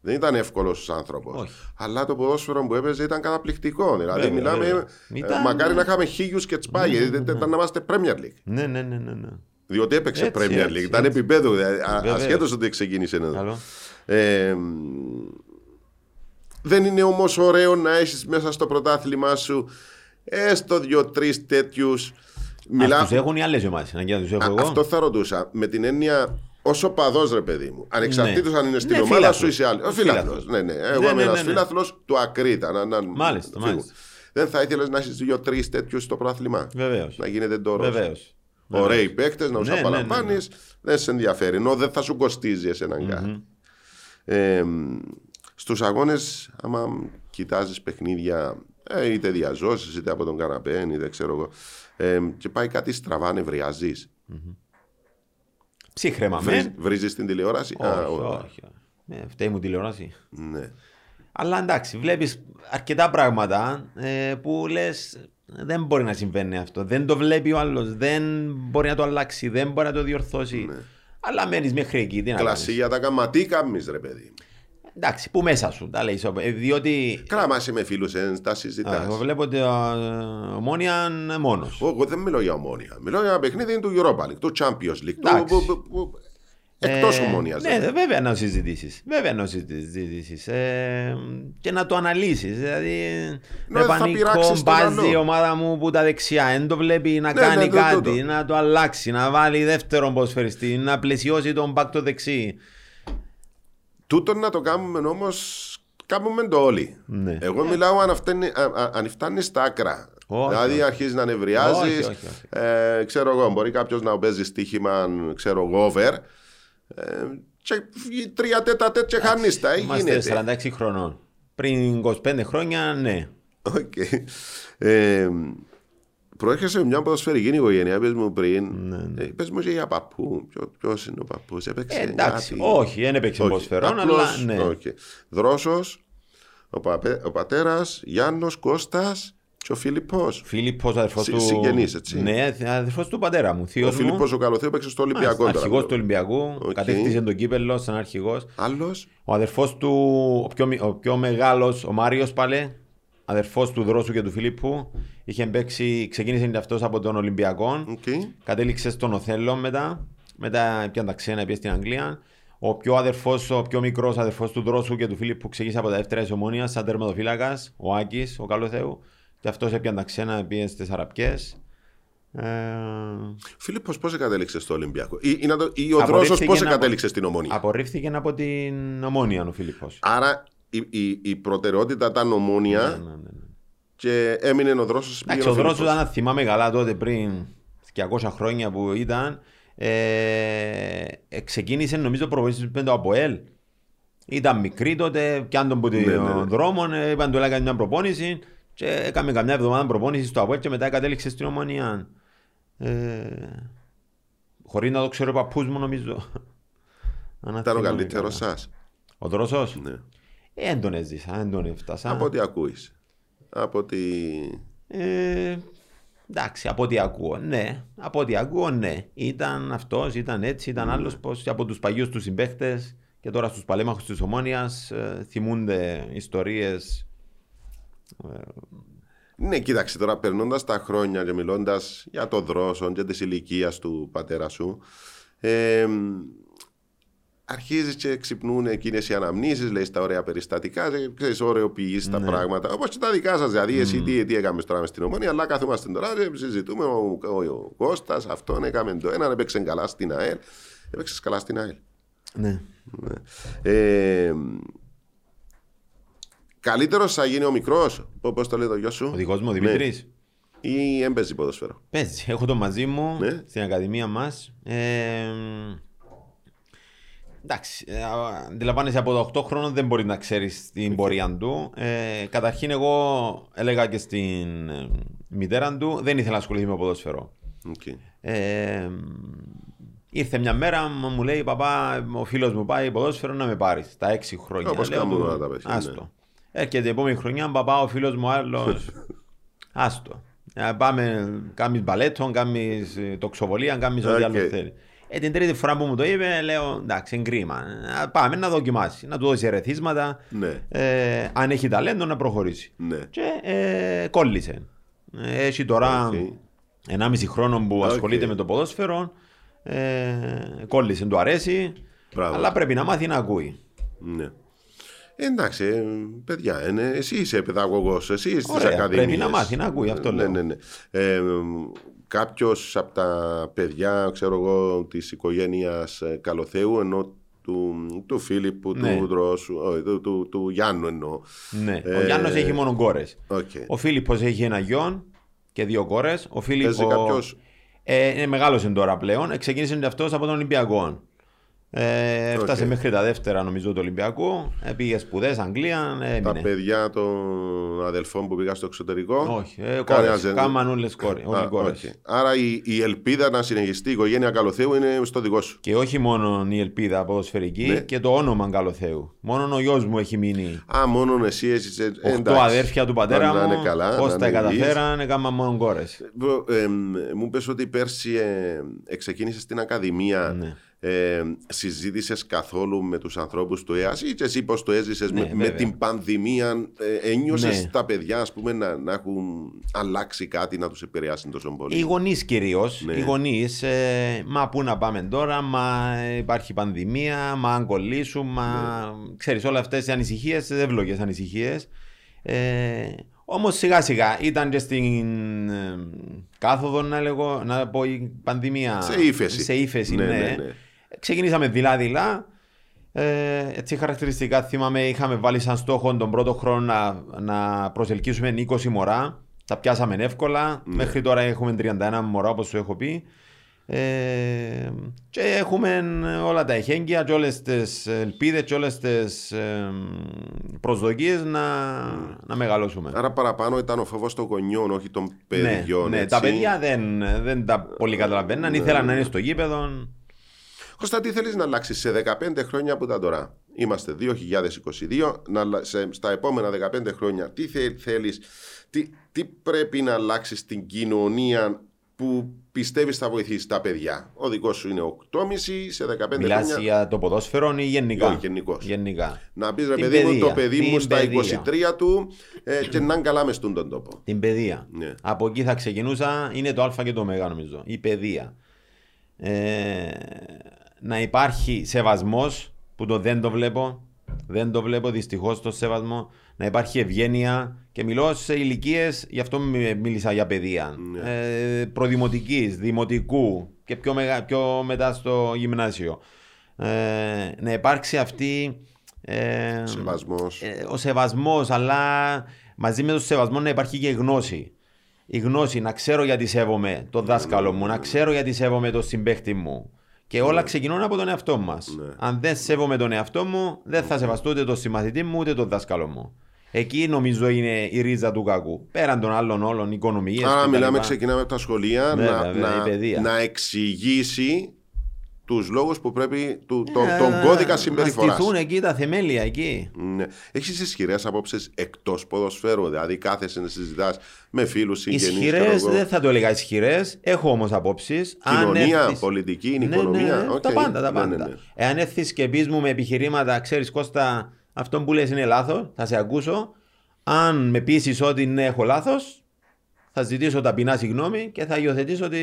Δεν ήταν εύκολος άνθρωπος. Όχι. Αλλά το ποδόσφαιρο που έπαιζε ήταν καταπληκτικό. Δηλαδή, Βέβαια, μιλάμε. βέβαια. ε, Ήταν- μακάρι να είχαμε χίλιους και τσπάγια. Δεν ήταν να είμαστε Premier League. Ναι, ναι, ναι, ναι, ναι. Διότι έπαιξε Έτσι, Premier έτσι, League. Ήταν έτσι. επίπεδο. δηλαδή, α- Βεβαίως. Ασχέτως ότι ξεκίνησε εδώ. Καλό. Ε, μ, δεν είναι όμως ωραίο να έχεις μέσα στο πρωτάθλημά σου έστω δύο-τρεις τέτοιους. Μιλά... Τους έχουν οι άλλες ομάδες, να τους έχω εγώ. Αυτό θα ρωτούσα. Με την έννοια όσο παδός ρε παιδί μου. Ανεξαρτήτως Ναι. αν είναι στην Ναι, ομάδα φίλαθλος. σου ή σε άλλη. Ο φίλαθλος. Φίλαθλος. Ναι, ναι. Εγώ Ναι, είμαι ναι, ένας ναι, ναι. φίλαθλος του Ακρίτα. Να, να Μάλιστα, φύγω. μάλιστα. Δεν θα ήθελες να έχεις δύο-τρεις τέτοιους στο πρόθλημα. Βεβαίως. Να γίνεται τώρα. Βεβαίως. Ωραίοι παίκτες, να τους Ναι, ναι, ναι, απολαμβάνει. Δεν σε ενδιαφέρει. Ενώ δεν θα σου κοστίζει εσέναν κάτι. Ε, Στους αγώνες, άμα κοιτάζεις παιχνίδια, ε, είτε διαζώσεις, είτε από τον καναπέ, είτε ξέρω εγώ, ε, και πάει κάτι στραβά, νευριάζεις. Ψύχρεμα, με. Βρίζεις την τηλεόραση; Όχι, Α, ω, όχι. Ναι, φταίει μου τηλεόραση. Ναι. Αλλά εντάξει, βλέπεις αρκετά πράγματα ε, που λες δεν μπορεί να συμβαίνει αυτό. Δεν το βλέπει ο άλλος, δεν μπορεί να το αλλάξει, δεν μπορεί να το διορθώσει. Αλλά μένεις μέχρι εκεί, τι να Κλασσί κάνεις. για τα καμά. Τι κάνεις ρε παιδί. Εντάξει, που μέσα σου τα λέει. ε, Διότι Κράμασε με φίλους, ε, τα α, συζητάς. εγώ βλέπω ότι ο Ομόνια είναι μόνος. Εγώ δεν μιλώ για ομόνια. Μιλώ για ένα παιχνίδι του Europa League, του Champions League. Του, Εντάξει. που, που, που, εκτός Ε, ομόνιας. Ναι, δηλαδή. βέβαια να συζητήσεις. Βέβαια να συζητήσεις. Ε, και να το αναλύσεις. Δηλαδή, Ναι, με θα πανικό πειράξεις τον μπάζει άλλο. η ομάδα μου που τα δεξιά. Δεν το βλέπει να Ναι, κάνει ναι, το- κάτι, το- το. να το αλλάξει, να βάλει δεύτερον ποσφαιριστή, να πλαισιώσει τον μπακ το δεξί. Τούτο να το κάνουμε όμως, κάνουμε το όλοι. Ναι. Εγώ μιλάω αν, φτάνει, α- α- αν φτάνεις στα άκρα. Όχι, δηλαδή όχι. αρχίζεις να νευριάζεις. Όχι, όχι, όχι. Ε, ξέρω εγώ, μπορεί κάποιος να παίζει στοίχημα, ξέρω εγώ, over. Ε, και βγει τρία τετ α τετ και χάνει τα. Ε, Είμαστε γίνεται. 46 χρονών. Πριν 25 χρόνια, ναι. Οκ. Ε, προέρχεσαι με μια ποδοσφαιρική οικογένεια, πες μου πριν. Ε, πες μου και για παππού. Ποιο, ποιος είναι ο παππούς, έπαιξε Ε, εντάξει, κάτι. όχι, δεν έπαιξε Όχι, ποδόσφαιρον, απλώς, αλλά ναι. όχι. Δρόσος, ο, παπέ, ο πατέρας, Γιάννος, Κώστας και ο Φίλιππος. Φίλιππος αδερφός Συ- του... συγγενείς, έτσι. Ναι, αδερφός του πατέρα μου, Ο θείος μου. Φίλιππος ο Καλοθέου έπαιξε στο Ολυμπιακό. τώρα. Αρχηγός του Ολυμπιακού, Οκ. κατέκτησε τον κύπελο σαν αρχηγός. Άλλος, Ο αδερφός του, ο πιο, μι- ο πιο μεγάλος, ο Μάριος πάλι, αδερφός του Δρόσου και του Φιλίππου, είχε παίξει, ξεκίνησε και αυτός από τον Ολυμπιακό, οκ. κατέληξε στον Οθέλλο μετά, μετά πιάνε τα ξένα, πήγε στην Αγγλία. Ο πιο αδερφός, ο πιο μικρός αδερφός του Δρόσου και του Φιλίππου ξεκίνησε από τα δεύτερα της Ομόνοιας σαν τερματοφύλακας, ο Άκης, ο Καλοθέου. Και αυτός έπιανε τα ξένα, πήγε στις Αραπιές. Ε, Φίλιππος πώς κατέληξε στο Ολυμπιακό; Ή, ή, να το- ή ο Δρόσος απορρίφθηκε πώς να- κατέληξε στην Ομόνια; Απορρίφθηκε από την ομόνια ο Φίλιππος. Άρα η, η, η προτεραιότητα ήταν Ομόνια Ναι, ναι, ναι. και έμεινε ο Δρόσος. Εντάξει, ο Δρόσος ήταν, αν θυμάμαι καλά τότε πριν 200 χρόνια που ήταν, ε, ε, ξεκίνησε νομίζω προπονήσεις με το ΑΠΟΕΛ. Ήταν μικρή τότε, πιάνε τον από Ναι, ναι, ναι. τον δρόμο, ε, είπαν του έκανε μια προπόνηση και έκαμε καμιά εβδομάδα προπόνησης στο ΑΠΟΕΛ και μετά κατέληξε στην Ομονία. Ε, χωρίς να το ξέρω ο παππούς μου νομίζω. Αν Ήταν ο θυμάμαι καλύτερος καλά. σας. Ο Δρόσος; Ναι. Ε, δεν τον έζησα, δεν τον έφτασα. Από ό,τι ακούεις. Από ό,τι... Ε, εντάξει, από ό,τι ακούω, ναι. Από ό,τι ακούω, ναι. Ήταν αυτός, ήταν έτσι, ήταν άλλος πώς από τους παλιούς τους συμπαίχτε και τώρα στους παλέμαχους της Ομόνιας θυμούνται ιστορίες. Ναι, κοίταξε τώρα, περνώντας τα χρόνια και μιλώντας για το δρόσο και της ηλικίας του πατέρα σου, ε, αρχίζεις και ξυπνούν εκείνες οι αναμνήσεις, λέει τα ωραία περιστατικά, και ξέρεις, ωραιοποιείς τα πράγματα. Όπως και τα δικά σας, δηλαδή, εσύ τι, τι έκαμες τώρα μες στην ομόνια, αλλά κάθομαστε τώρα και συζητούμε. Ο, ο, ο Κώστας, αυτόν έκαμε το ένα, έπαιξε καλά στην ΑΕΛ. Έπαιξες καλά στην ΑΕΛ. Ναι. Ε, Καλύτερος θα γίνει ο μικρός, όπω το λέει το γιο σου; Ο δικός μου ο Δημήτρης. Ναι. Ή έμπαιζε ποδοσφαίρο. Παίζει. Έχω το μαζί μου Ναι. στην Ακαδημία μας. Ε, εντάξει, ε, αντιλαμβάνεσαι από τα 8 χρόνων δεν μπορεί να ξέρεις την πορεία του. Ε, καταρχήν, εγώ έλεγα και στην ε, μητέρα του δεν ήθελα να ασχοληθεί με ποδόσφαιρο. Οκ. Ε, ήρθε μια μέρα μου λέει παπά ο φίλος μου πάει ποδόσφαιρο να με πάρεις τα έξι χρόνια Όπως Λέω κάνουν του, όλα τα παιδιά, άστο ναι. Έρχεται η επόμενη χρονιά παπά ο φίλος μου άλλος άστο Ε, πάμε κάνεις μπαλέτο κάνεις ε, τοξοβολία κάνεις ό,τι Οκ. άλλο θέλεις ε, την τρίτη φορά που μου το είπε λέω εντάξει είναι κρίμα Ε, πάμε να δοκιμάσει να του δώσει ερεθίσματα Ναι. ε, αν έχει ταλέντο να προχωρήσει Ναι. και ε, κόλλησε. Ε, Έχει τώρα Οκ. 1,5 χρόνο που Οκ. ασχολείται με το ποδόσφαιρο. Ε, κόλλησε, του αρέσει. Μπράβο. Αλλά πρέπει να μάθει να ακούει. Ναι. Ε, εντάξει, ε, παιδιά, είναι, εσύ είσαι παιδαγωγός, εσύ είσαι στις Ωραία, ακαδημίες. πρέπει να μάθει να ακούει, αυτό ναι, λέω. Ναι, ναι. Ε, Κάποιος από τα παιδιά, ξέρω εγώ, της οικογένειας ε, Καλοθέου, ενώ του, του Φίλιππου, Ναι. του Δρόσου, όχι, του, του, του Γιάννου εννοώ. Ναι. Ε, Ο Γιάννος έχει μόνο κόρες. Οκ. Ο Φίλιππος έχει ένα γιο και δύο κόρες. Ο Φίλιππος Παίζει κάποιος; ε, είναι μεγάλος τώρα πλέον. Ε, Ξεκίνησε και αυτός από τον Ολυμπιακό. Ε, έφτασε Οκ. μέχρι τα δεύτερα νομίζω του Ολυμπιακού. Ε, πήγε σπουδές, Αγγλία. Ε, Τα έμεινε. παιδιά των αδελφών που πήγαν στο εξωτερικό. Όχι, ε, Κανένας κόρες. δεν- Κάμαν όλες κόρες, όλοι Α, κόρες. Οκ. Άρα η, η ελπίδα να συνεχιστεί η οικογένεια Καλοθέου είναι στο δικό σου. Και όχι μόνο η ελπίδα ποδοσφαιρική Ναι. και το όνομα Καλοθέου. Μόνο ο γιος μου έχει μείνει. Α, μόνο εσύ εσύ. ε, Οχτώ εντάξει. αδέρφια του πατέρα Να μου. είναι καλά. Πώς να τα είναι υγιείς. καταφέραν, έκαναν μόνο κόρες. Μπρο, ε, μου πες ότι πέρσι ε, εξεκίνησες στην Ακαδημία Ναι. Ε, συζήτησες καθόλου με τους ανθρώπους του ΕΑΣ ή και εσύ πώς το έζησες Ναι, με, με βέβαια. την πανδημία ε, ένιωσες Ναι. τα παιδιά ας πούμε να, να έχουν αλλάξει κάτι να τους επηρεάσει τόσο πολύ; Οι γονείς κυρίως. Ναι. Οι γονείς, ε, μα πού να πάμε τώρα, μα υπάρχει πανδημία, μα αν κολλήσουν, μα. Ναι. ξέρεις, όλες αυτές οι ανησυχίες, εύλογες ανησυχίες. Ε, Όμως σιγά σιγά ήταν και στην ε, κάθοδο να, λέγω, να πω η πανδημία. Σε ύφεση. Σε ύφεση, Ναι, ναι. ναι, ναι. Ξεκινήσαμε δειλά-δειλά. Ε, έτσι χαρακτηριστικά θυμάμαι είχαμε βάλει σαν στόχο τον πρώτο χρόνο να, να προσελκύσουμε 20 μωρά. Τα πιάσαμε εύκολα. Ναι. Μέχρι τώρα έχουμε 31 μωρά όπως σου έχω πει. Ε, και έχουμε όλα τα εχέγγυα και όλες τις ελπίδες και όλες τις ε, προσδοκίες να, να μεγαλώσουμε. Άρα παραπάνω ήταν ο φόβος των γονιών όχι των Ναι, παιδιών ναι, έτσι. τα παιδιά δεν, δεν τα πολύ καταλαβαίναν. Ήθελαν να είναι στο γήπεδο. Κώστα, τι θέλεις να αλλάξεις σε 15 χρόνια που ήταν τώρα; Είμαστε 2022, να, αλλα- σε, στα επόμενα 15 χρόνια τι θε, θέλεις, τι, τι πρέπει να αλλάξεις στην κοινωνία που πιστεύεις θα βοηθήσει τα παιδιά; Ο δικός σου είναι 8,5 σε 15 Μιλάς χρόνια. για το ποδόσφαιρο ή γενικά; Όχι, γενικώς. γενικά. Να πεις ρε Την παιδί μου παιδεία, το παιδί μου την στα παιδεία. 23 του ε, και να είναι καλά μες στον τόπο. Την παιδεία. Ναι. Από εκεί θα ξεκινούσα, είναι το Α και το Ω νομίζω. Η παιδεία. Ε, να υπάρχει σεβασμός που το δεν το βλέπω. Δεν το βλέπω δυστυχώς το σεβασμό. Να υπάρχει ευγένεια και μιλώ σε ηλικίες, γι' αυτό μι- μίλησα για παιδεία. Ε, προδημοτικής, δημοτικού και πιο, μεγα, πιο μετά στο γυμνάσιο. Ε, να υπάρξει αυτή. Ε, Σεβασμός. ε, ο σεβασμός αλλά μαζί με το σεβασμό να υπάρχει και η γνώση. Η γνώση, να ξέρω γιατί σέβομαι τον δάσκαλο μου, να ξέρω γιατί σέβομαι τον συμπέχτη μου. Και όλα ξεκινούν από τον εαυτό μας. Ναι. Αν δεν σέβομαι τον εαυτό μου, δεν θα σεβαστώ ούτε τον συμμαθητή μου ούτε τον δάσκαλο μου. Εκεί νομίζω είναι η ρίζα του κακού. Πέραν των άλλων όλων, οικονομίες. Άρα μιλάμε, ξεκινάμε από τα σχολεία Βέβαια, να, βέβαια, η να, παιδεία. να εξηγήσει τους λόγους που πρέπει, του, τον, τον κώδικα συμπεριφοράς. Να στηθούν εκεί τα θεμέλια, εκεί. Ναι. Έχεις ισχυρές απόψεις εκτός ποδοσφαίρου, δηλαδή κάθεσαι να συζητά με φίλους, συγγενείς. Ισχυρές, δεν θα το έλεγα ισχυρές. Έχω όμως απόψεις. Κοινωνία, πολιτική, Ναι, οικονομία. ναι, οκ. Τα πάντα, τα Ναι, πάντα. ναι, ναι. Εάν έρθεις και πεις μου με επιχειρήματα, ξέρεις Κώστα, αυτό που λες είναι λάθος, θα σε ακούσω. Αν με πείσεις ότι ναι, έχω λάθος, θα ζητήσω ταπεινά συγγνώμη και θα υιοθετήσω τη,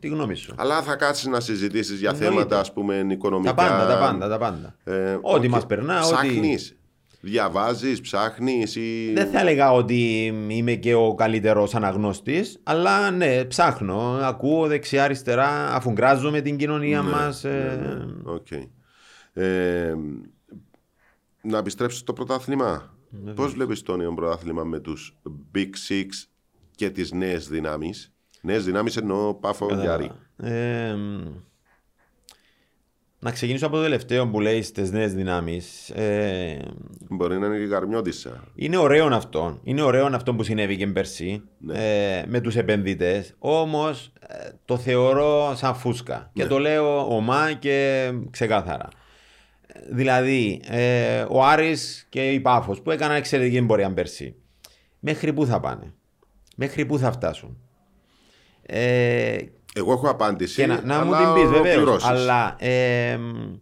τη γνώμη σου. Αλλά θα κάτσεις να συζητήσεις για Εννοείται. θέματα, ας πούμε, οικονομικά. Τα πάντα, τα πάντα, τα πάντα. Ε, ό,τι οκ. μας περνά, ό,τι... Ψάχνεις, διαβάζεις, ψάχνεις ή... Δεν θα έλεγα ότι είμαι και ο καλύτερος αναγνώστης, αλλά ναι, ψάχνω, ακούω δεξιά-αριστερά, αφουγκράζομαι την κοινωνία Ναι, μας. ναι, ε, ναι. Οκ. Ε, να επιστρέψεις στο πρωτάθλημα; Πώς βλέπεις το νέο πρωτάθλημα με τους Big Six και τις νέες δυνάμεις. Νέες δυνάμεις εννοώ Πάφο Γιάρη. Ε, να ξεκινήσω από το τελευταίο που λέει στις νέες δυνάμεις. Ε, Μπορεί να είναι και καρμιώτησα. Είναι ωραίο αυτό. Είναι ωραίο αυτό που συνέβη και πέρσι ε, με τους επενδυτές. Όμως ε, το θεωρώ σαν φούσκα. Και το λέω ομά και ξεκάθαρα. Ε, Δηλαδή, ε, ο Άρης και η Πάφος που έκαναν εξαιρετική εμπορία πέρσι. Μέχρι πού θα πάνε; Μέχρι πού θα φτάσουν. Ε, Εγώ έχω απάντηση. και να, να μου αλλά την πεις βεβαίως. ολοκληρώσεις. Αλλά ε, μ,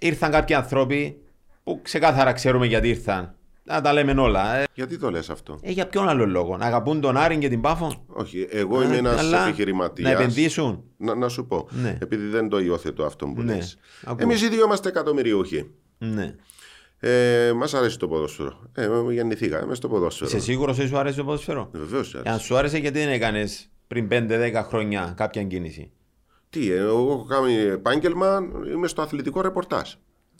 ήρθαν κάποιοι άνθρωποι που ξεκάθαρα ξέρουμε γιατί ήρθαν. Να τα λέμε όλα. Ε, Γιατί το λες αυτό; ε, για ποιον άλλο λόγο. Να αγαπούν τον Άρη και την Πάφο; Όχι, εγώ είμαι Α, ένας αλλά επιχειρηματίας. Να επενδύσουν. Να, να σου πω. Ναι. Επειδή δεν το υιοθετώ αυτό που Ναι, λες. ακούω. Εμείς οι δύο είμαστε εκατομμυριούχοι. Ναι. Ε, Μας αρέσει το ποδόσφαιρο. Ε, γεννηθήκαμε στο ποδόσφαιρο. Είσαι σίγουρος ότι σου άρεσε το ποδοσφαιρό. Βεβαίως. Αν σου άρεσε, γιατί δεν έκανες πριν 5-10 χρόνια κάποια κίνηση; Τι, ε, εγώ έχω κάνει επάγγελμα, είμαι στο αθλητικό ρεπορτάζ.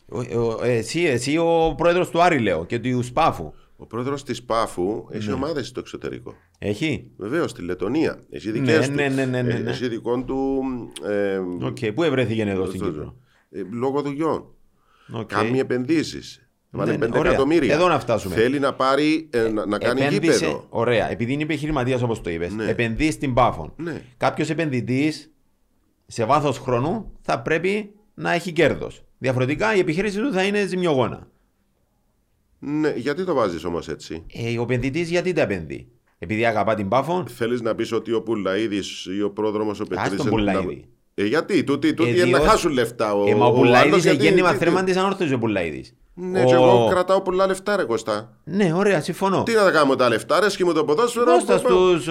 Ο- ο- εσύ, εσύ ο πρόεδρος του Άρη, λέω, και του Σπάφου. Ο πρόεδρος της ΠΑΦΟΥ έχει Ναι. ομάδες στο εξωτερικό. Έχει; Βεβαίως, στη Λετωνία. Έχει Ναι, δικέ τους. ναι, ναι, ναι, ναι, ναι. Έχει δικό του. Ε, Οκ, Πού ευρέθηκε εδώ στην στο- Κύπρο; ε, λόγω δουλειών. Οκ. Κάνει επενδύσεις. Βάλε Ναι, ναι, 5 ωραία. εκατομμύρια. Εδώ να φτάσουμε. Θέλει να πάρει, ε, να, να κάνει Επένδυσε- γήπεδο. Ωραία, επειδή είναι επιχειρηματίας όπως το είπες, Ναι. επενδύεις στην Πάφο. Ναι. Κάποιος επενδυτής σε βάθος χρόνου θα πρέπει να έχει κέρδος. Διαφορετικά η επιχείρηση του θα είναι ζημιογόνα. Ναι, γιατί το βάζεις όμως έτσι; Ε, ο επενδυτής γιατί τα επενδύει; Επειδή αγαπά την Πάφων, Θέλεις να πεις ότι ο Πουλαίδης ή ο πρόδρομος ο Πετρίδη. Τον Πουλαίδη. Ε, γιατί, τούτοι, τούτοι Ε, είναι να διότι- χάσουν λεφτά. Ο, ε, μα ο ο Πουλαίδη άλλος είναι γιατί- γέννημα τι- τι- θέρμα τη ανόρθωση ο Πουλαίδη. Ναι, και εγώ κρατάω πολλά λεφτά, ρε Κωστά. Ναι, ωραία, συμφωνώ. Τι να τα κάνω με τα λεφτά, ρε σκύμω το ποδόσφαιρο. Δώστα πα- πα- στους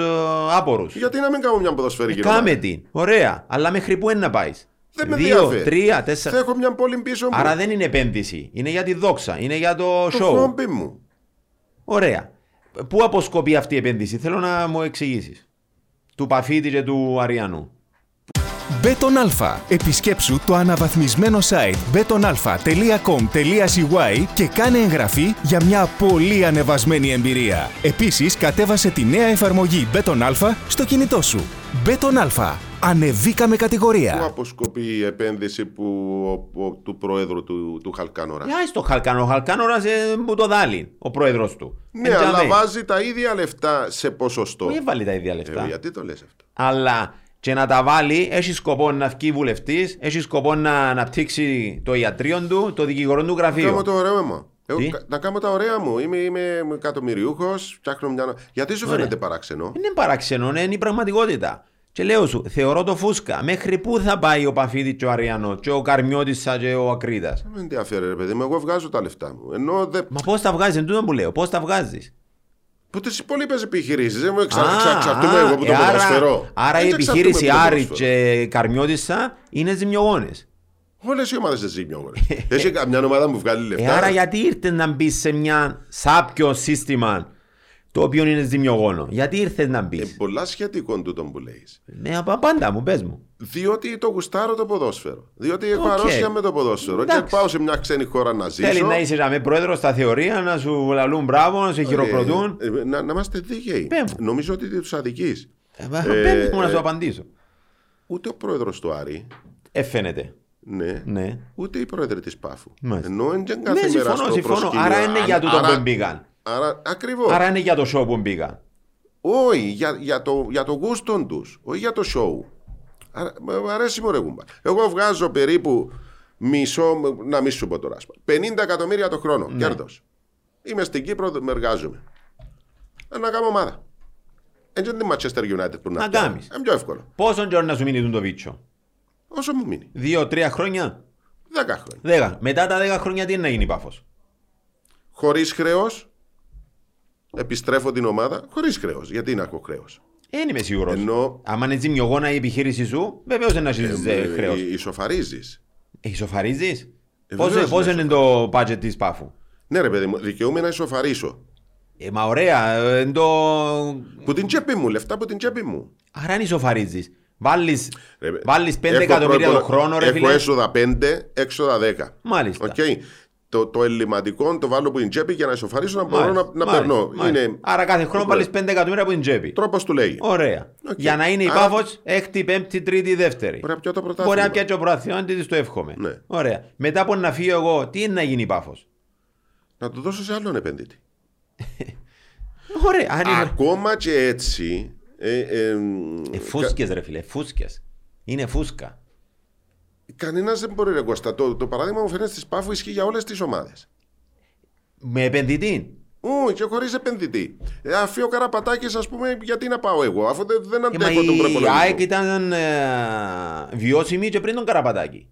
άπορους. Γιατί να μην κάνω μια ποδοσφαιρική ομάδα. Κάμε την. Ωραία. Αλλά μέχρι πού είναι να πάεις; Δεν με Δύο, ενδιαφέρει. τρία, Θα τέσσερα. έχω μια πόλη πίσω μου. Άρα δεν είναι επένδυση. Είναι για τη δόξα. Είναι για το το show. χόμπι μου. Ωραία. Πού αποσκοπεί αυτή η επένδυση, θέλω να μου εξηγήσεις. Του Παφίτη και του Αριανού. Betonalpha. Επισκέψου το αναβαθμισμένο site betonalpha.com.cy και κάνε εγγραφή για μια πολύ ανεβασμένη εμπειρία. Επίσης, κατέβασε τη νέα εφαρμογή Betonalpha στο κινητό σου. Betonalpha. Ανεβήκαμε Πού κατηγορία. αποσκοπεί η επένδυση που, ο- ο- του Προέδρου του, του Χαλκάνορα; Για στο Χαλκάνο. Ο Χαλκάνορας ε, μου το δάλει ο πρόεδρος του. Ναι, Ε, αλλά τζαμέ. βάζει τα ίδια λεφτά σε ποσοστό. Πού έβαλε τα ίδια Ε, λεφτά. γιατί το λες αυτό; Αλλά και να τα βάλει, έχει σκοπό να βγει βουλευτής, έχει σκοπό να αναπτύξει το ιατρείο του, το δικηγορό του Να κάνω γραφείο. το ωραίο μου. Εγώ, Τι; κα- να κάνω τα ωραία μου. Είμαι, είμαι εκατομμυριούχος, φτιάχνω μια. Γιατί σου Ωραία. φαίνεται παράξενο; Είναι παράξενο, ναι, είναι η πραγματικότητα. Και λέω σου, θεωρώ το φούσκα. Μέχρι πού θα πάει ο Παφίδης και ο Αριανό, και ο Καρμιώτησα και ο Ακρίτα. Δεν με ενδιαφέρει, ρε παιδί μου. Εγώ βγάζω τα λεφτά μου. Ενώ δεν. Μα πώς τα βγάζεις, εν τούτο που λέω, πώς τα βγάζεις; Που τις υπόλοιπες επιχειρήσεις. Δεν μου εξα... εξα- εξαρτούμε εγώ που το ε, άρα, ποδοσφαιρώ. άρα η Δεν εξαρτούμε επιχείρηση που το Άρη ποδοσφαιρώ. και Καρμιώτησα είναι ζημιογόνες. Όλες οι ομάδες δεν ζήμιον. Έχει καμιά ομάδα που βγάλει Ε, λεφτά. άρα γιατί ήρθε να μπει σε μια σάπιο σύστημα το οποίο είναι ζημιογόνο. Γιατί ήρθες να μπεις; Ε, πολλά σχετικό τούτο που λέει. Ναι, απα- πάντα μου, πες μου. Διότι το γουστάρω το ποδόσφαιρο. Διότι έχω Οκ. αρρώστια με το ποδόσφαιρο. Εντάξει. Και πάω σε μια ξένη χώρα να ζήσω. Θέλει να είσαι με πρόεδρος στα θεωρία, να σου λαλούν μπράβο, να σε χειροκροτούν. Ε, ε, να, να είμαστε δίκαιοι. Πέ μου. Νομίζω ότι τους αδικείς. Ε, μα, πες μου να ε, σου απαντήσω. Ούτε ο πρόεδρος του Άρη. Ε, φαίνεται. Ναι. Ναι. Ούτε η πρόεδρος της Πάφου. Μάλιστα. Ενώ δεν Ναι, κάθε μέρα συμφωνώ, στο συμφωνώ. προσκήνιο. Άρα είναι για τούτο Άρα- που μπήκαν. Άρα, ακριβώς. Άρα είναι για το show που μπήκαν. Όχι, για, για, το, για το γούστο τους, όχι για το show. Άρα, μ' αρέσει μου ρε γούμπα. Εγώ βγάζω περίπου μισό, να μην σου πω τώρα, ας πούμε, 50 εκατομμύρια το χρόνο Ναι. κέρδος. Είμαι στην Κύπρο, με εργάζομαι. Ε, να κάνω ομάδα. Έτσι είναι τη Manchester United που να, Να φτιάχνω. κάνεις. Είναι πιο εύκολο. Πόσο καιρό να σου μείνει το βίτσο; Όσο μου μείνει. Δύο-τρία χρόνια; 10 χρόνια. Δέκα. Μετά τα δέκα χρόνια τι είναι να γίνει πάφος; Χωρίς χρέος επιστρέφω την ομάδα χωρίς χρέος. Γιατί να έχω χρέος; Δεν είμαι σίγουρος. Ενώ Αν είναι ζημιογόνα η επιχείρηση σου, βεβαίως δεν έχει χρέος. ισοφαρίζεις. Ισοφαρίζεις; Ε, Πόσο, βεβαίως, πόσο ναι, είναι το budget της πάφου; Ναι, ρε παιδί μου, δικαιούμαι να ισοφαρίσω. Ε, μα ωραία, ε, εν το... Που την τσέπη μου, λεφτά από την τσέπη μου. Άρα αν ισοφαρίζεις. Βάλεις, Ρε, βάλεις 5 έχω εκατομμύρια το προϋπο- χρόνο ρε Έχω φίλε. έσοδα 5, έξοδα 10. Μάλιστα. Οκ. Το, το ελλειμματικό το βάλω από την τσέπη για να ισοφαρίσω να μπορώ Μάλιστα, να, να μάλιστα, περνώ. μάλιστα. Είναι Άρα κάθε χρόνο βάλεις 5 εκατομμύρια από την τσέπη. τρόπος του λέγει. Ωραία. Οκ. Για να είναι η Άρα- Πάφος έκτη, πέμπτη, τρίτη, δεύτερη. Μπορεί να πιάω το Μπορεί πρωτάθλημα. να πιάσει το πρωτάθλημα, να της το εύχομαι. Ναι. Ωραία. Μετά από να φύγω εγώ, τι είναι να γίνει η Πάφος; Να το δώσω σε άλλον επενδυτή. Ωραία. Αν είναι... Ακόμα και έτσι. Ε, ε, Ε, φούσκες ρε φίλε, φούσκες. Είναι φούσκα. Κανένας δεν μπορεί, ρε Κώστα. Το, το παράδειγμα μου φαίνεται στη Πάφου ισχύει για όλες τις ομάδες. Με επενδυτή. Ού, και χωρίς επενδυτή. Ε, αφή ο Καραπατάκη, ας πούμε, γιατί να πάω εγώ, αφού δεν, δεν Ε, μα αντέχω τον η προπολογισμό. ΑΕΚ ήταν ε, βιώσιμη και πριν τον Καραπατάκη.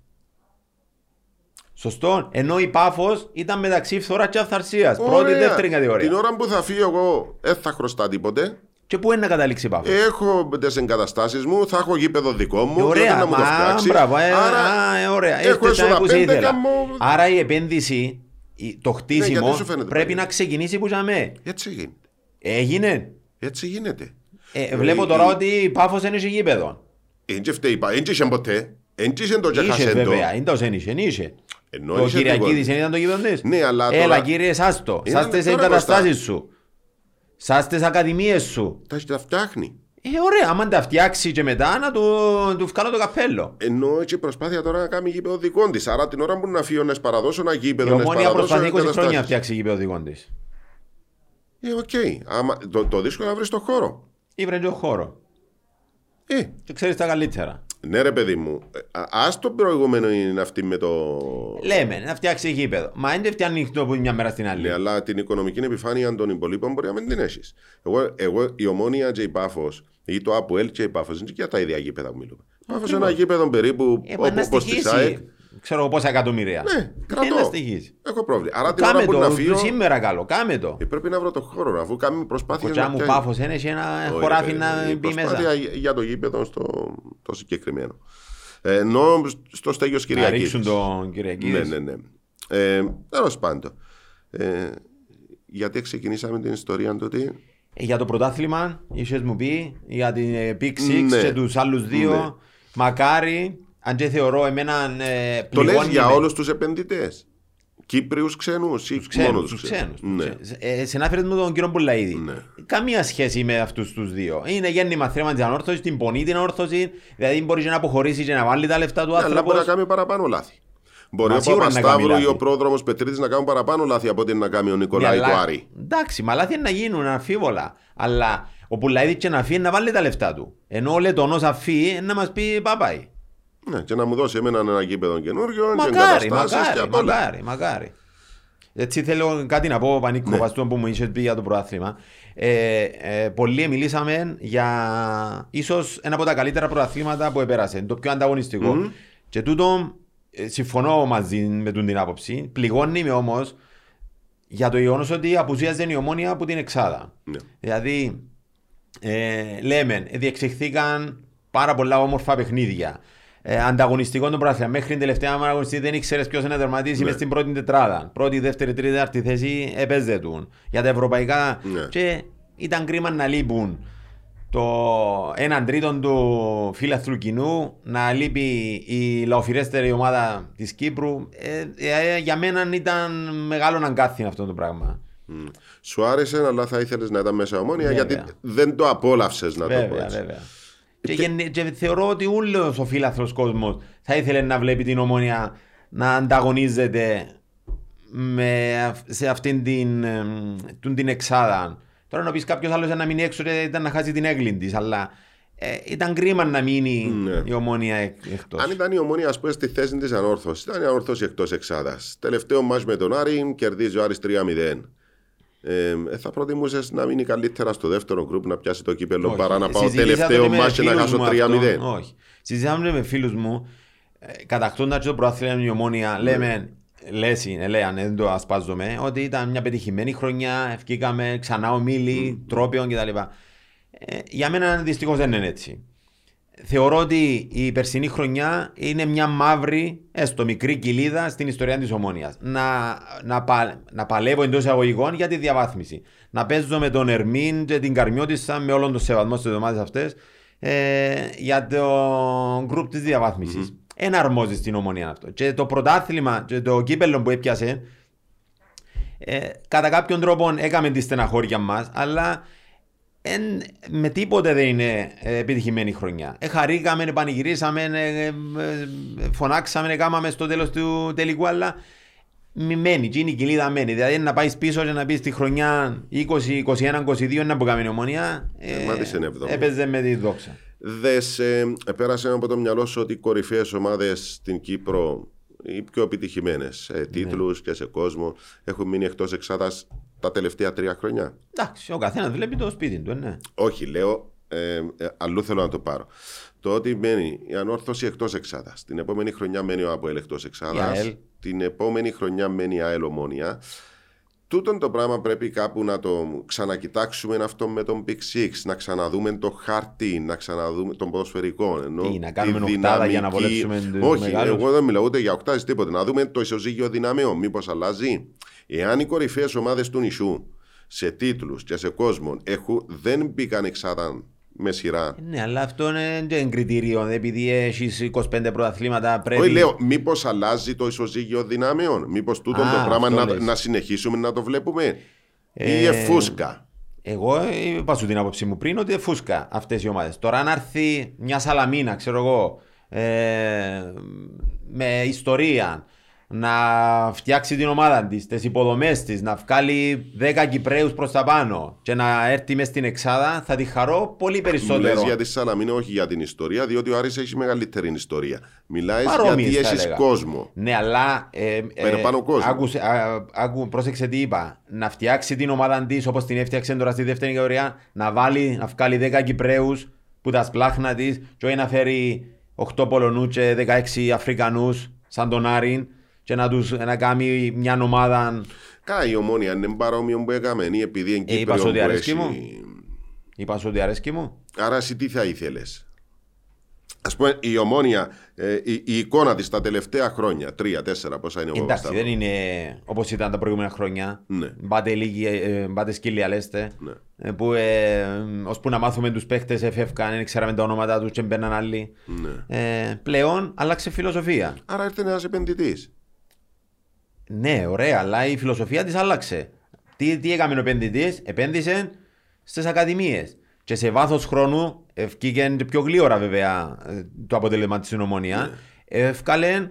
Σωστό. Ενώ η Πάφος ήταν μεταξύ φθοράς και αυθαρσίας. Πρώτη, Ωραία. δεύτερη Την κατηγορία. ώρα που θα φύγω εγώ, δεν θα χρωστά τίποτε. Και πού είναι να καταλήξει η Πάφος. Έχω τις εγκαταστάσεις μου, θα έχω γήπεδο δικό μου. Ε, και ωραία, όταν μου το μα, φτιάξει. μπράβο, ε, Άρα, α, ε, ωραία. έχω Έχετε έσοδα τα που σε πέντε, ήθελα. καμώ- Άρα η επένδυση, η- το χτίσιμο γιατί σου φαίνεται πρέπει πάλι. να ξεκινήσει που ζαμέ. Έτσι γίνεται. Έγινε. Έτσι γίνεται. Ε, βλέπω Ε, τώρα ε, ότι η Πάφος δεν έχει γήπεδο. Εν και φταίει, εν και είχε ποτέ. Εν και είχε το και Είχε χασέντο. βέβαια, είναι το είχε, είχε. Ενώ Το είχε Κυριακίδης τίποτα. δεν ήταν το γήπεδο της. Ναι, αλλά Έλα τώρα- κύριε σάστο, Είναι σάστες σε τώρα εγκαταστάσεις σου. Σάστε σε ακαδημίες σου. Τα, τα φτιάχνει. Ε, ωραία, άμα τα φτιάξει και μετά να του, του βγάλω το καπέλο. Ενώ έτσι προσπάθεια τώρα να κάνει γήπεδο δικό της. Άρα την ώρα που να φύγει να σπαραδώσω ένα Η γήπεδο, να ομόνια σπαραδώσω προσπαθεί 20 χρόνια να εγκαταστάσεις. φτιάξει γήπεδο δικό της. Ε, οκ. Άμα- Το, το δύσκολο είναι να βρεις το χώρο. Ήβρε και ο χώρο. Ε, Και ξέρεις τα καλύτερα. Ναι, ρε παιδί μου. Α το προηγούμενο είναι αυτή με το. Λέμε να φτιάξει γήπεδο. Μα δεν φτιάχνει το από μια μέρα στην άλλη. Ναι, αλλά την οικονομική επιφάνεια των υπολείπων μπορεί να μην την έχεις. Εγώ, εγώ, η ομόνια και η πάφος ή το ΑΠΟΕΛ και η πάφος είναι και για τα ίδια γήπεδα που μιλούμε. Πάφος είναι ένα γήπεδο περίπου Ε, μα να όπως της ΑΕΚ. Στοιχήσει. Ξέρω εγώ πόσα εκατομμύρια. Ναι, Ε, να κρατώ. στοιχήσει. Έχω πρόβλημα. Άρα την ώρα Κάμε που να το, φύγω. σήμερα καλό, κάμε το. ε, Πρέπει να βρω το χώρο, αφού κάνουμε προσπάθεια. Κοτσά μου πάφος είναι και ένα Όχι, χωράφι ρε, να η μπει προσπάθεια μέσα. για- για το γήπεδο στο το συγκεκριμένο. Ε, ενώ στο στέγιος Να Κυριακής. ρίξουν τον Κυριακίδη. Ναι, ναι, ναι. Ε, Τέλος πάντων. Ε, γιατί ξεκινήσαμε την ιστορία τότε. Ε, Για το πρωτάθλημα, είχες μου πει, για την ε, Big Six Ναι. και τους άλλους δύο. Ναι. Μακάρι, αν και θεωρώ εμένα ε, Το λες πληγώνει για με- όλους τους επενδυτές. Κύπριους ξένους ή τους ξένους, μόνος τους τους ξένους. Ναι. Ε, συνάφερες με τον κύριο Πουλαίδη. Ναι. Καμία σχέση με αυτούς τους δύο. Είναι γέννημα θρέμα της ανόρθωσης, την πονεί την ανόρθωσης, δηλαδή μπορείς και να αποχωρήσεις και να βάλει τα λεφτά του Ναι, αλλά μπορεί να άνθρωπος. κάνει παραπάνω λάθη. Μπορεί Μα ο σίγουρα να Παπασταύρου κάνει ή ο λάθη. πρόδρομος Πετρίδη να κάνουν παραπάνω λάθη από ό,τι να κάνει ο Ναι, Νικολάη αλλά- του Άρη. Εντάξει, μα λάθη είναι να γίνουν αμφίβολα. Αλλά ο Πουλαίδης και να φύγει να βάλει τα λεφτά του. Ενώ ο Λετωνός αφή να μας πει παπάει. Ναι, και να μου δώσει εμένα ένα γήπεδο καινούριο και Μακάρι, εγκαταστάσεις και μακάρι, απ' όλα. μακάρι, μακάρι. Έτσι θέλω κάτι να πω, Πανίκο, Ναι. βάσει του που μου είσαι πει για το πρωτάθλημα. Ε, ε, πολλοί μιλήσαμε για ίσως ένα από τα καλύτερα πρωταθλήματα που επέρασε, το πιο ανταγωνιστικό. Και τούτο ε, συμφωνώ μαζί με τον την άποψη. Πληγώνει με όμως για το γεγονός ότι απουσίαζε η ομόνια από την Εξάδα. Ναι. Δηλαδή, ε, λέμε, διεξηχθήκαν πάρα πολλά όμορφα παιχνίδια. Ε, ανταγωνιστικό το πρωτάθλημα. Μέχρι την τελευταία μέρα αγωνιστή δεν ήξερες ποιος να τερματίσει Ναι. μες στην πρώτη τετράδα. Πρώτη, δεύτερη, τρίτη, τέταρτη θέση επέζετουν. Για τα ευρωπαϊκά. Ναι. Και ήταν κρίμα να λείπουν το έναν τρίτον του φίλαθλου κοινού, να λείπει η λαοφυρέστερη ομάδα της Κύπρου. Ε, ε, για μένα ήταν μεγάλο αγκάθι αυτό το πράγμα. Μμ. Σου άρεσε, αλλά θα ήθελες να ήταν μέσα ομόνια Βέβαια. γιατί δεν το απόλαυσες να το πω Βέβαια, έτσι. βέβαια. Και, γενε- και θεωρώ ότι όλο ο φίλαθλος κόσμος θα ήθελε να βλέπει την ομόνια να ανταγωνίζεται με, αυ- σε αυτήν την, εμ, τούν την εξάδα. Τώρα να πεις κάποιος άλλος να μείνει έξω και ήταν να χάσει την έγκλη της, αλλά ε, ήταν κρίμα να μείνει Ναι. η ομόνια εκ- εκτός. Αν ήταν η ομόνια, ας πούμε, στη θέση της ανόρθωσης, ήταν η ανόρθωση εκτός εξάδας. Τελευταίο μάτς με τον Άρη, κερδίζει ο Άρης 3-0. Ε, ε, θα προτιμούσες να μείνει καλύτερα στο δεύτερο γκρουπ να πιάσει το κύπελο Όχι. παρά να πάω Συζητήσαμε τελευταίο με μάτς και να φίλους χάσω μου 3-0. αυτό. Όχι. Συζητάμε με φίλους μου, ε, κατακτώντας το προάθλημα η ομόνια, λέμε λες, είναι, λέει, αν δεν το ασπάζομαι, ότι ήταν μια πετυχημένη χρονιά, ευκήκαμε ξανά ομίλοι, τρόπιον κτλ. Ε, για μένα δυστυχώς δεν είναι έτσι. Θεωρώ ότι η περσινή χρονιά είναι μια μαύρη, έστω μικρή κοιλίδα στην ιστορία της Ομόνιας. Να, να, πα, να παλεύω εντός εισαγωγικών για τη διαβάθμιση. Να παίζω με τον Ερμήν και την Καρμιώτησα με όλον τον σεβασμό στις εβδομάδε αυτές ε, για το γκρουπ της διαβάθμισης. Ένα αρμόζει στην Ομόνια αυτό. Και το πρωτάθλημα και το κύπελο που έπιασε, ε, κατά κάποιον τρόπο έκαμε τη στεναχώρια μας, αλλά εν, με τίποτε δεν είναι ε, επιτυχημένη χρονιά. Ε, χαρήκαμε, πανηγυρίσαμε, ε, ε, ε, φωνάξαμε, έκαναμε στο τέλος του τελικού, αλλά μη μένει, και είναι η κοιλίδα μένει. Δηλαδή να πάεις πίσω και να πεις στη χρονιά 20, 21, 22 να που κάνει ομονία. Ε, μα της είναι εβδομάδα. έπαιζε με τη δόξα. Δες, ε, πέρασε από το μυαλό σου ότι οι κορυφαίες ομάδες στην Κύπρο, οι πιο επιτυχημένες σε Ναι. τίτλους και σε κόσμο, έχουν μείνει εκτός εξάδας τα τελευταία τρία χρόνια; Εντάξει, ο καθένας βλέπει το σπίτι του, ναι. Όχι, λέω, ε, ε, αλλού θέλω να το πάρω. Το ότι μένει η ανόρθωση εκτός εξάδας. Την επόμενη χρονιά μένει ο Αποέλ εκτός Η εξάδα. ΑΕΛ. Την επόμενη χρονιά μένει η ΑΕΛ ομόνια. Τούτον το πράγμα πρέπει κάπου να το ξανακοιτάξουμε αυτό με τον Big Six, να ξαναδούμε το χάρτη, να ξαναδούμε τον ποδοσφαιρικό. Ενώ Τι, να κάνουμε τη οκτάδα για να δυναμική- βολέψουμε τους Όχι, μεγάλους; εγώ δεν μιλάω ούτε για οκτάδες τίποτε. Να δούμε το ισοζύγιο δυναμιών. Μήπως αλλάζει; Εάν οι κορυφαίες ομάδες του νησιού σε τίτλους και σε κόσμο έχουν, δεν μπήκαν εξάδα με σειρά. Ναι, αλλά αυτό είναι δεν είναι κριτήριο. Επειδή έχεις 25 πρωταθλήματα πρέπει. Όχι, λέω, μήπως αλλάζει το ισοζύγιο δυνάμεων; Μήπως τούτο Α, το πράγμα αυτό να, λες. να συνεχίσουμε να το βλέπουμε; Ή Ε, εφούσκα. Εγώ είπα σου την άποψή μου πριν ότι φούσκα αυτές οι ομάδες. Τώρα, αν έρθει μια σαλαμίνα, ξέρω εγώ, ε, με ιστορία, να φτιάξει την ομάδα της, τις υποδομές της, να βγάλει 10 Κυπρέους προς τα πάνω και να έρθει μες στην Εξάδα, θα τη χαρώ πολύ Μιλάς περισσότερο. για τη Σαλαμίνα, όχι για την ιστορία, διότι ο Άρης έχει μεγαλύτερη ιστορία. Μιλάεις Παρόμοιες, γιατί θα έχεις έλεγα. κόσμο. Ναι, αλλά. Ε, Παραπάνω κόσμο. Άκουσε, α, άκου, πρόσεξε τι είπα. Να φτιάξει την ομάδα της όπως την έφτιαξε τώρα στη δεύτερη κατηγορία, να βάλει, να βγάλει 10 Κυπρέους που τα σπλάχνα της, και όχι να φέρει 8 Πολωνούς και 16 Αφρικανούς σαν τον Άρην, και να, τους, να κάνει μια ομάδα. Καλά, η ομόνια είναι παρόμοιο που έκαμε, ή επειδή είναι Ε, είπα Κύπριο ότι που αρέσκει έχει... μου. Είπα σου ότι αρέσκει μου. Άρα εσύ τι θα ήθελες; Α πούμε, η ομόνια, ε, η, η εικόνα της τα τελευταία χρόνια, τρία, τέσσερα, πόσα είναι ο Εντάξει, Παπασταύρου. δεν είναι όπως ήταν τα προηγούμενα χρόνια. Ναι. Μπάτε λίγοι, ε, μπάτε σκύλια λέστε. Ναι. Ε, Που ε, ώσπου να μάθουμε τους παίχτε εφεύκαν, δεν ξέραμε τα ονόματα τους και μπαίναν άλλοι. Ναι. Ε, πλέον άλλαξε φιλοσοφία. Άρα ήρθε ένας επενδυτής. Ναι, ωραία, αλλά η φιλοσοφία της άλλαξε. Τι, τι έκανε ο επενδυτής, επένδυσε στις ακαδημίες. Και σε βάθος χρόνου, εφκήκε πιο γλήορα βέβαια ε, το αποτέλεσμα της στην Ομόνοια, Ναι. έφκαλε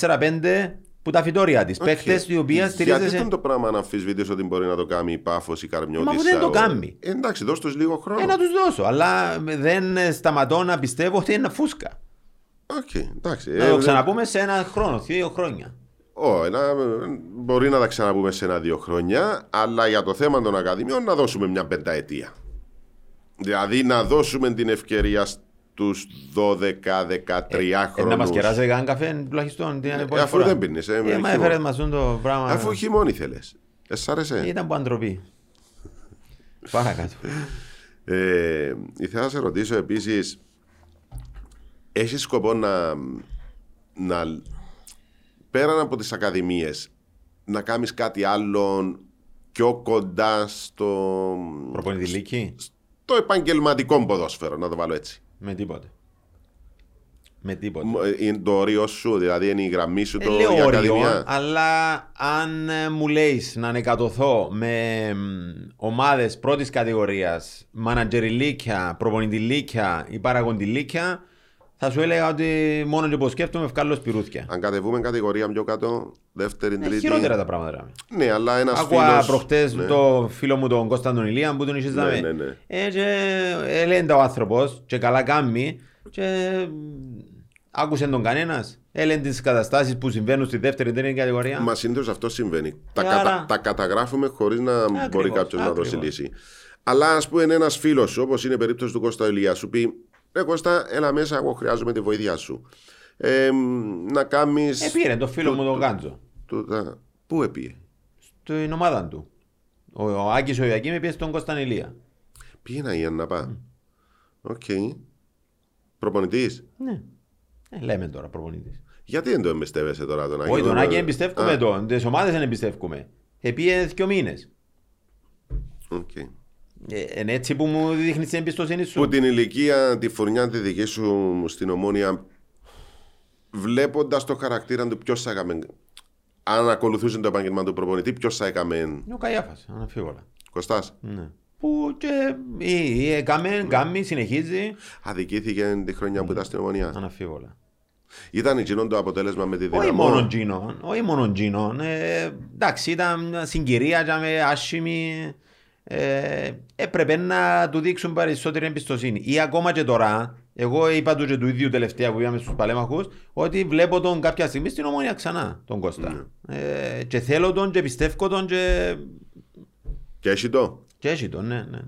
4-5 που τα φυτόρια της. Παίχτες οι οποίοι Γιατί στηρίζεσαι. αυτό το πράγμα να αμφισβητείς ότι μπορεί να το κάνει η Πάφος, η Καρμιώτισσα. Μα που δεν το ο- κάνει. Ε, εντάξει, δώσ' τους λίγο χρόνο. Ε, να τους δώσω. Αλλά δεν ε, σταματώ να πιστεύω ότι είναι φούσκα. Οκ, εντάξει. Να Ε, το δεν- ξαναπούμε σε ένα χρόνο, δύο χρόνια. Ω, ένα, μπορεί να τα ξαναπούμε σε ένα-δύο χρόνια, αλλά για το θέμα των Ακαδημιών να δώσουμε μια πενταετία. Δηλαδή να δώσουμε την ευκαιρία στους 12-13 Ε, να μας χρόνους. κεράσει κανένα καφέ τουλάχιστον την επόμενη αφού φορά. δεν πίνεις, ε, με Ε, μα χειμώνα. έφερες μας το πράγμα. Αφού χειμώνει θέλεις. Ε, σ' άρεσε; Ήταν που αντροπή. Παρακάτω. Ε, ήθελα να σε ρωτήσω επίσης Έχεις σκοπό να, να πέραν από τις ακαδημίες να κάνεις κάτι άλλο πιο κοντά στο, Προπονητή λύκη. στο επαγγελματικό ποδόσφαιρο, να το βάλω έτσι. Με τίποτε. Με τίποτε. Μ- ε, Είναι το όριο σου, δηλαδή είναι η γραμμή σου Ε, το, λέω η όριο, ακαδημία. αλλά αν ε, μου λέει να ανεκατοθώ με ομάδες πρώτης κατηγορίας, μανατζεριλίκια, προπονητηλίκια ή παραγοντηλίκια, θα σου έλεγα ότι μόνο και πως σκέφτομαι βγάλω σπιρούθια. Αν κατεβούμε κατηγορία πιο κάτω, δεύτερη, Είναι τρίτη. χειρότερα τα πράγματα. ρε. Ναι, αλλά ένας Άκουα φίλος... προχτές ναι. το φίλο μου τον Κώστα τον Ηλία που τον είχε δάμε. ναι, ναι. Ε, και έλεγε ο άνθρωπος και καλά κάνει και άκουσε τον κανένας. Έλεγε τις καταστάσεις που συμβαίνουν στη δεύτερη τρίτη κατηγορία. Μα συνήθως αυτό συμβαίνει. Τα, Ε, κατα- άρα- τα καταγράφουμε χωρίς να Ακριβώς, μπορεί κάποιος να δώσει ακριβώς. λύση. Αλλά ας πούμε, ένας φίλος σου, όπως είναι η περίπτωση του Κώστα Ηλία, σου πει: Ρε Κώστα, έλα μέσα, εγώ χρειάζομαι τη βοήθεια σου. Ε, μ, να κάνεις. Ε, πήρε το φίλο μου τον Γκάντζο. τούτα. Πού επήε; Στην ομάδα του. Ο, ο Άκης ο Ιωακείμ πήγε στον Κώσταν Ηλία. Πήγαινα για να πάει. Οκ. Προπονητής; Ναι. Ε, λέμε τώρα προπονητής. Γιατί δεν το εμπιστεύεσαι τώρα τον Άκη. Όχι, τον Άκη Α, εμπιστεύκουμαι τον. Τις ομάδες δεν εμπιστεύκουμαι. Επήε δύο μήνες. οκ. Ε, είναι έτσι που μου δείχνεις την εμπιστοσύνη σου. Που την ηλικία, τη φουρνιά τη δική σου στην Ομόνοια, βλέποντας το χαρακτήρα του, ποιος θα έκαμε. Αν ακολουθούσε το επάγγελμα του προπονητή, ποιος θα έκαμε. Είναι ο Καϊάφας, αναμφίβολα. Κωστάς. Ναι. Που και ή, ή, έκαμε, κάνει, συνεχίζει. Αδικήθηκε τη χρονιά που ήταν στην Ομόνοια. Αναμφίβολα. Ήταν εκείνο το αποτέλεσμα με τη Όχι Ντιναμό. μόνο Τζίνο, όχι μόνο Τζίνο. Ε, εντάξει, ήταν μια συγκυρία, ήταν άσχημη. Ε, έπρεπε να του δείξουν περισσότερη εμπιστοσύνη. Ή ακόμα και τώρα, εγώ είπα του και του ίδιου τελευταία που είπαμε στους παλέμαχους, ότι βλέπω τον κάποια στιγμή στην ομόνια ξανά, τον Κώστα. Ε, και θέλω τον και πιστεύω τον και, Και έχει το. και έχει τον, ναι, ναι. ναι.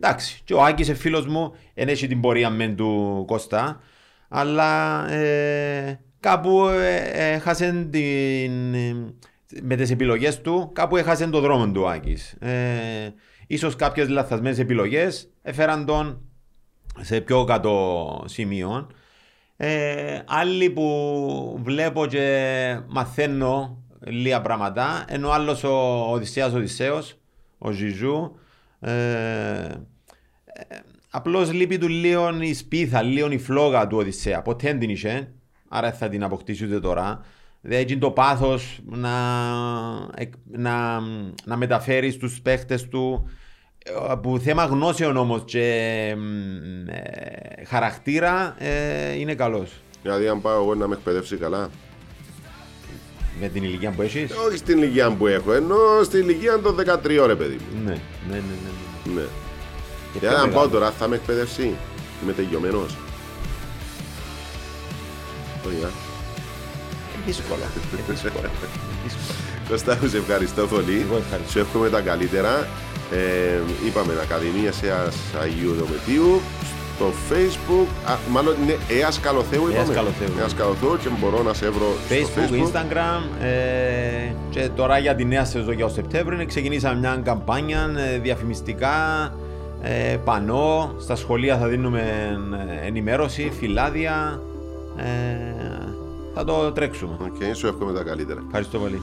Εντάξει, και ο Άκης είναι φίλος μου, δεν έχει την πορεία μεν του Κώστα, αλλά ε, κάπου ε, έχασε την, ε, με τις επιλογές του, κάπου έχασε τον δρόμο του ο Άκης. Ε, ίσως κάποιες λαθασμένες επιλογές έφεραν τον σε πιο κάτω σημείο. Ε, άλλοι που βλέπω και μαθαίνω λίγα πράγματα, ενώ άλλος ο Οδυσσέας Οδυσσέος, ο Ζιζού, ε, ε, απλώς λείπει του λίγο η σπίθα, λίγο η φλόγα του Οδυσσέα. Ποτέ δεν την είχε, άρα θα την αποκτήσει ούτε τώρα. Δεν έχει το πάθος να, εκ- να, να μεταφέρει στους παίχτες του ε, που θέμα γνώσεων όμως και μ, ε, χαρακτήρα ε, είναι καλός. Δηλαδή, αν πάω εγώ να με εκπαιδεύσει καλά. Με την ηλικία που έχεις; Όχι στην ηλικία που έχω, ενώ στην ηλικία των 13 ρε παιδί μου. Ναι, ναι, ναι. ναι, ναι. Ναι. Και Και πιο αν πάω μεγάλο. τώρα, θα με εκπαιδεύσει; Είμαι τελειωμένος. Όχι, α. Ε, Δύσκολα. ε, Δύσκολα. Δύσκολα. Κωστά, σε ευχαριστώ πολύ. Εγώ ευχαριστώ. Σου εύχομαι τα καλύτερα. Ε, είπαμε Ακαδημία Εας Αγίου Δομετίου στο facebook, α, μάλλον είναι Εας Καλοθέου είπαμε. Καλοθέου. Εας Καλοθέου και μπορώ να σε βρω Facebook, στο facebook. Instagram ε, και τώρα για τη νέα σεζόν για το Σεπτέμβριο ξεκινήσαμε μια καμπάνια ε, διαφημιστικά ε, πανό, στα σχολεία θα δίνουμε ε, ενημέρωση, φυλλάδια ε, θα το τρέξουμε. Οκ, σου εύχομαι τα καλύτερα. Ευχαριστώ πολύ.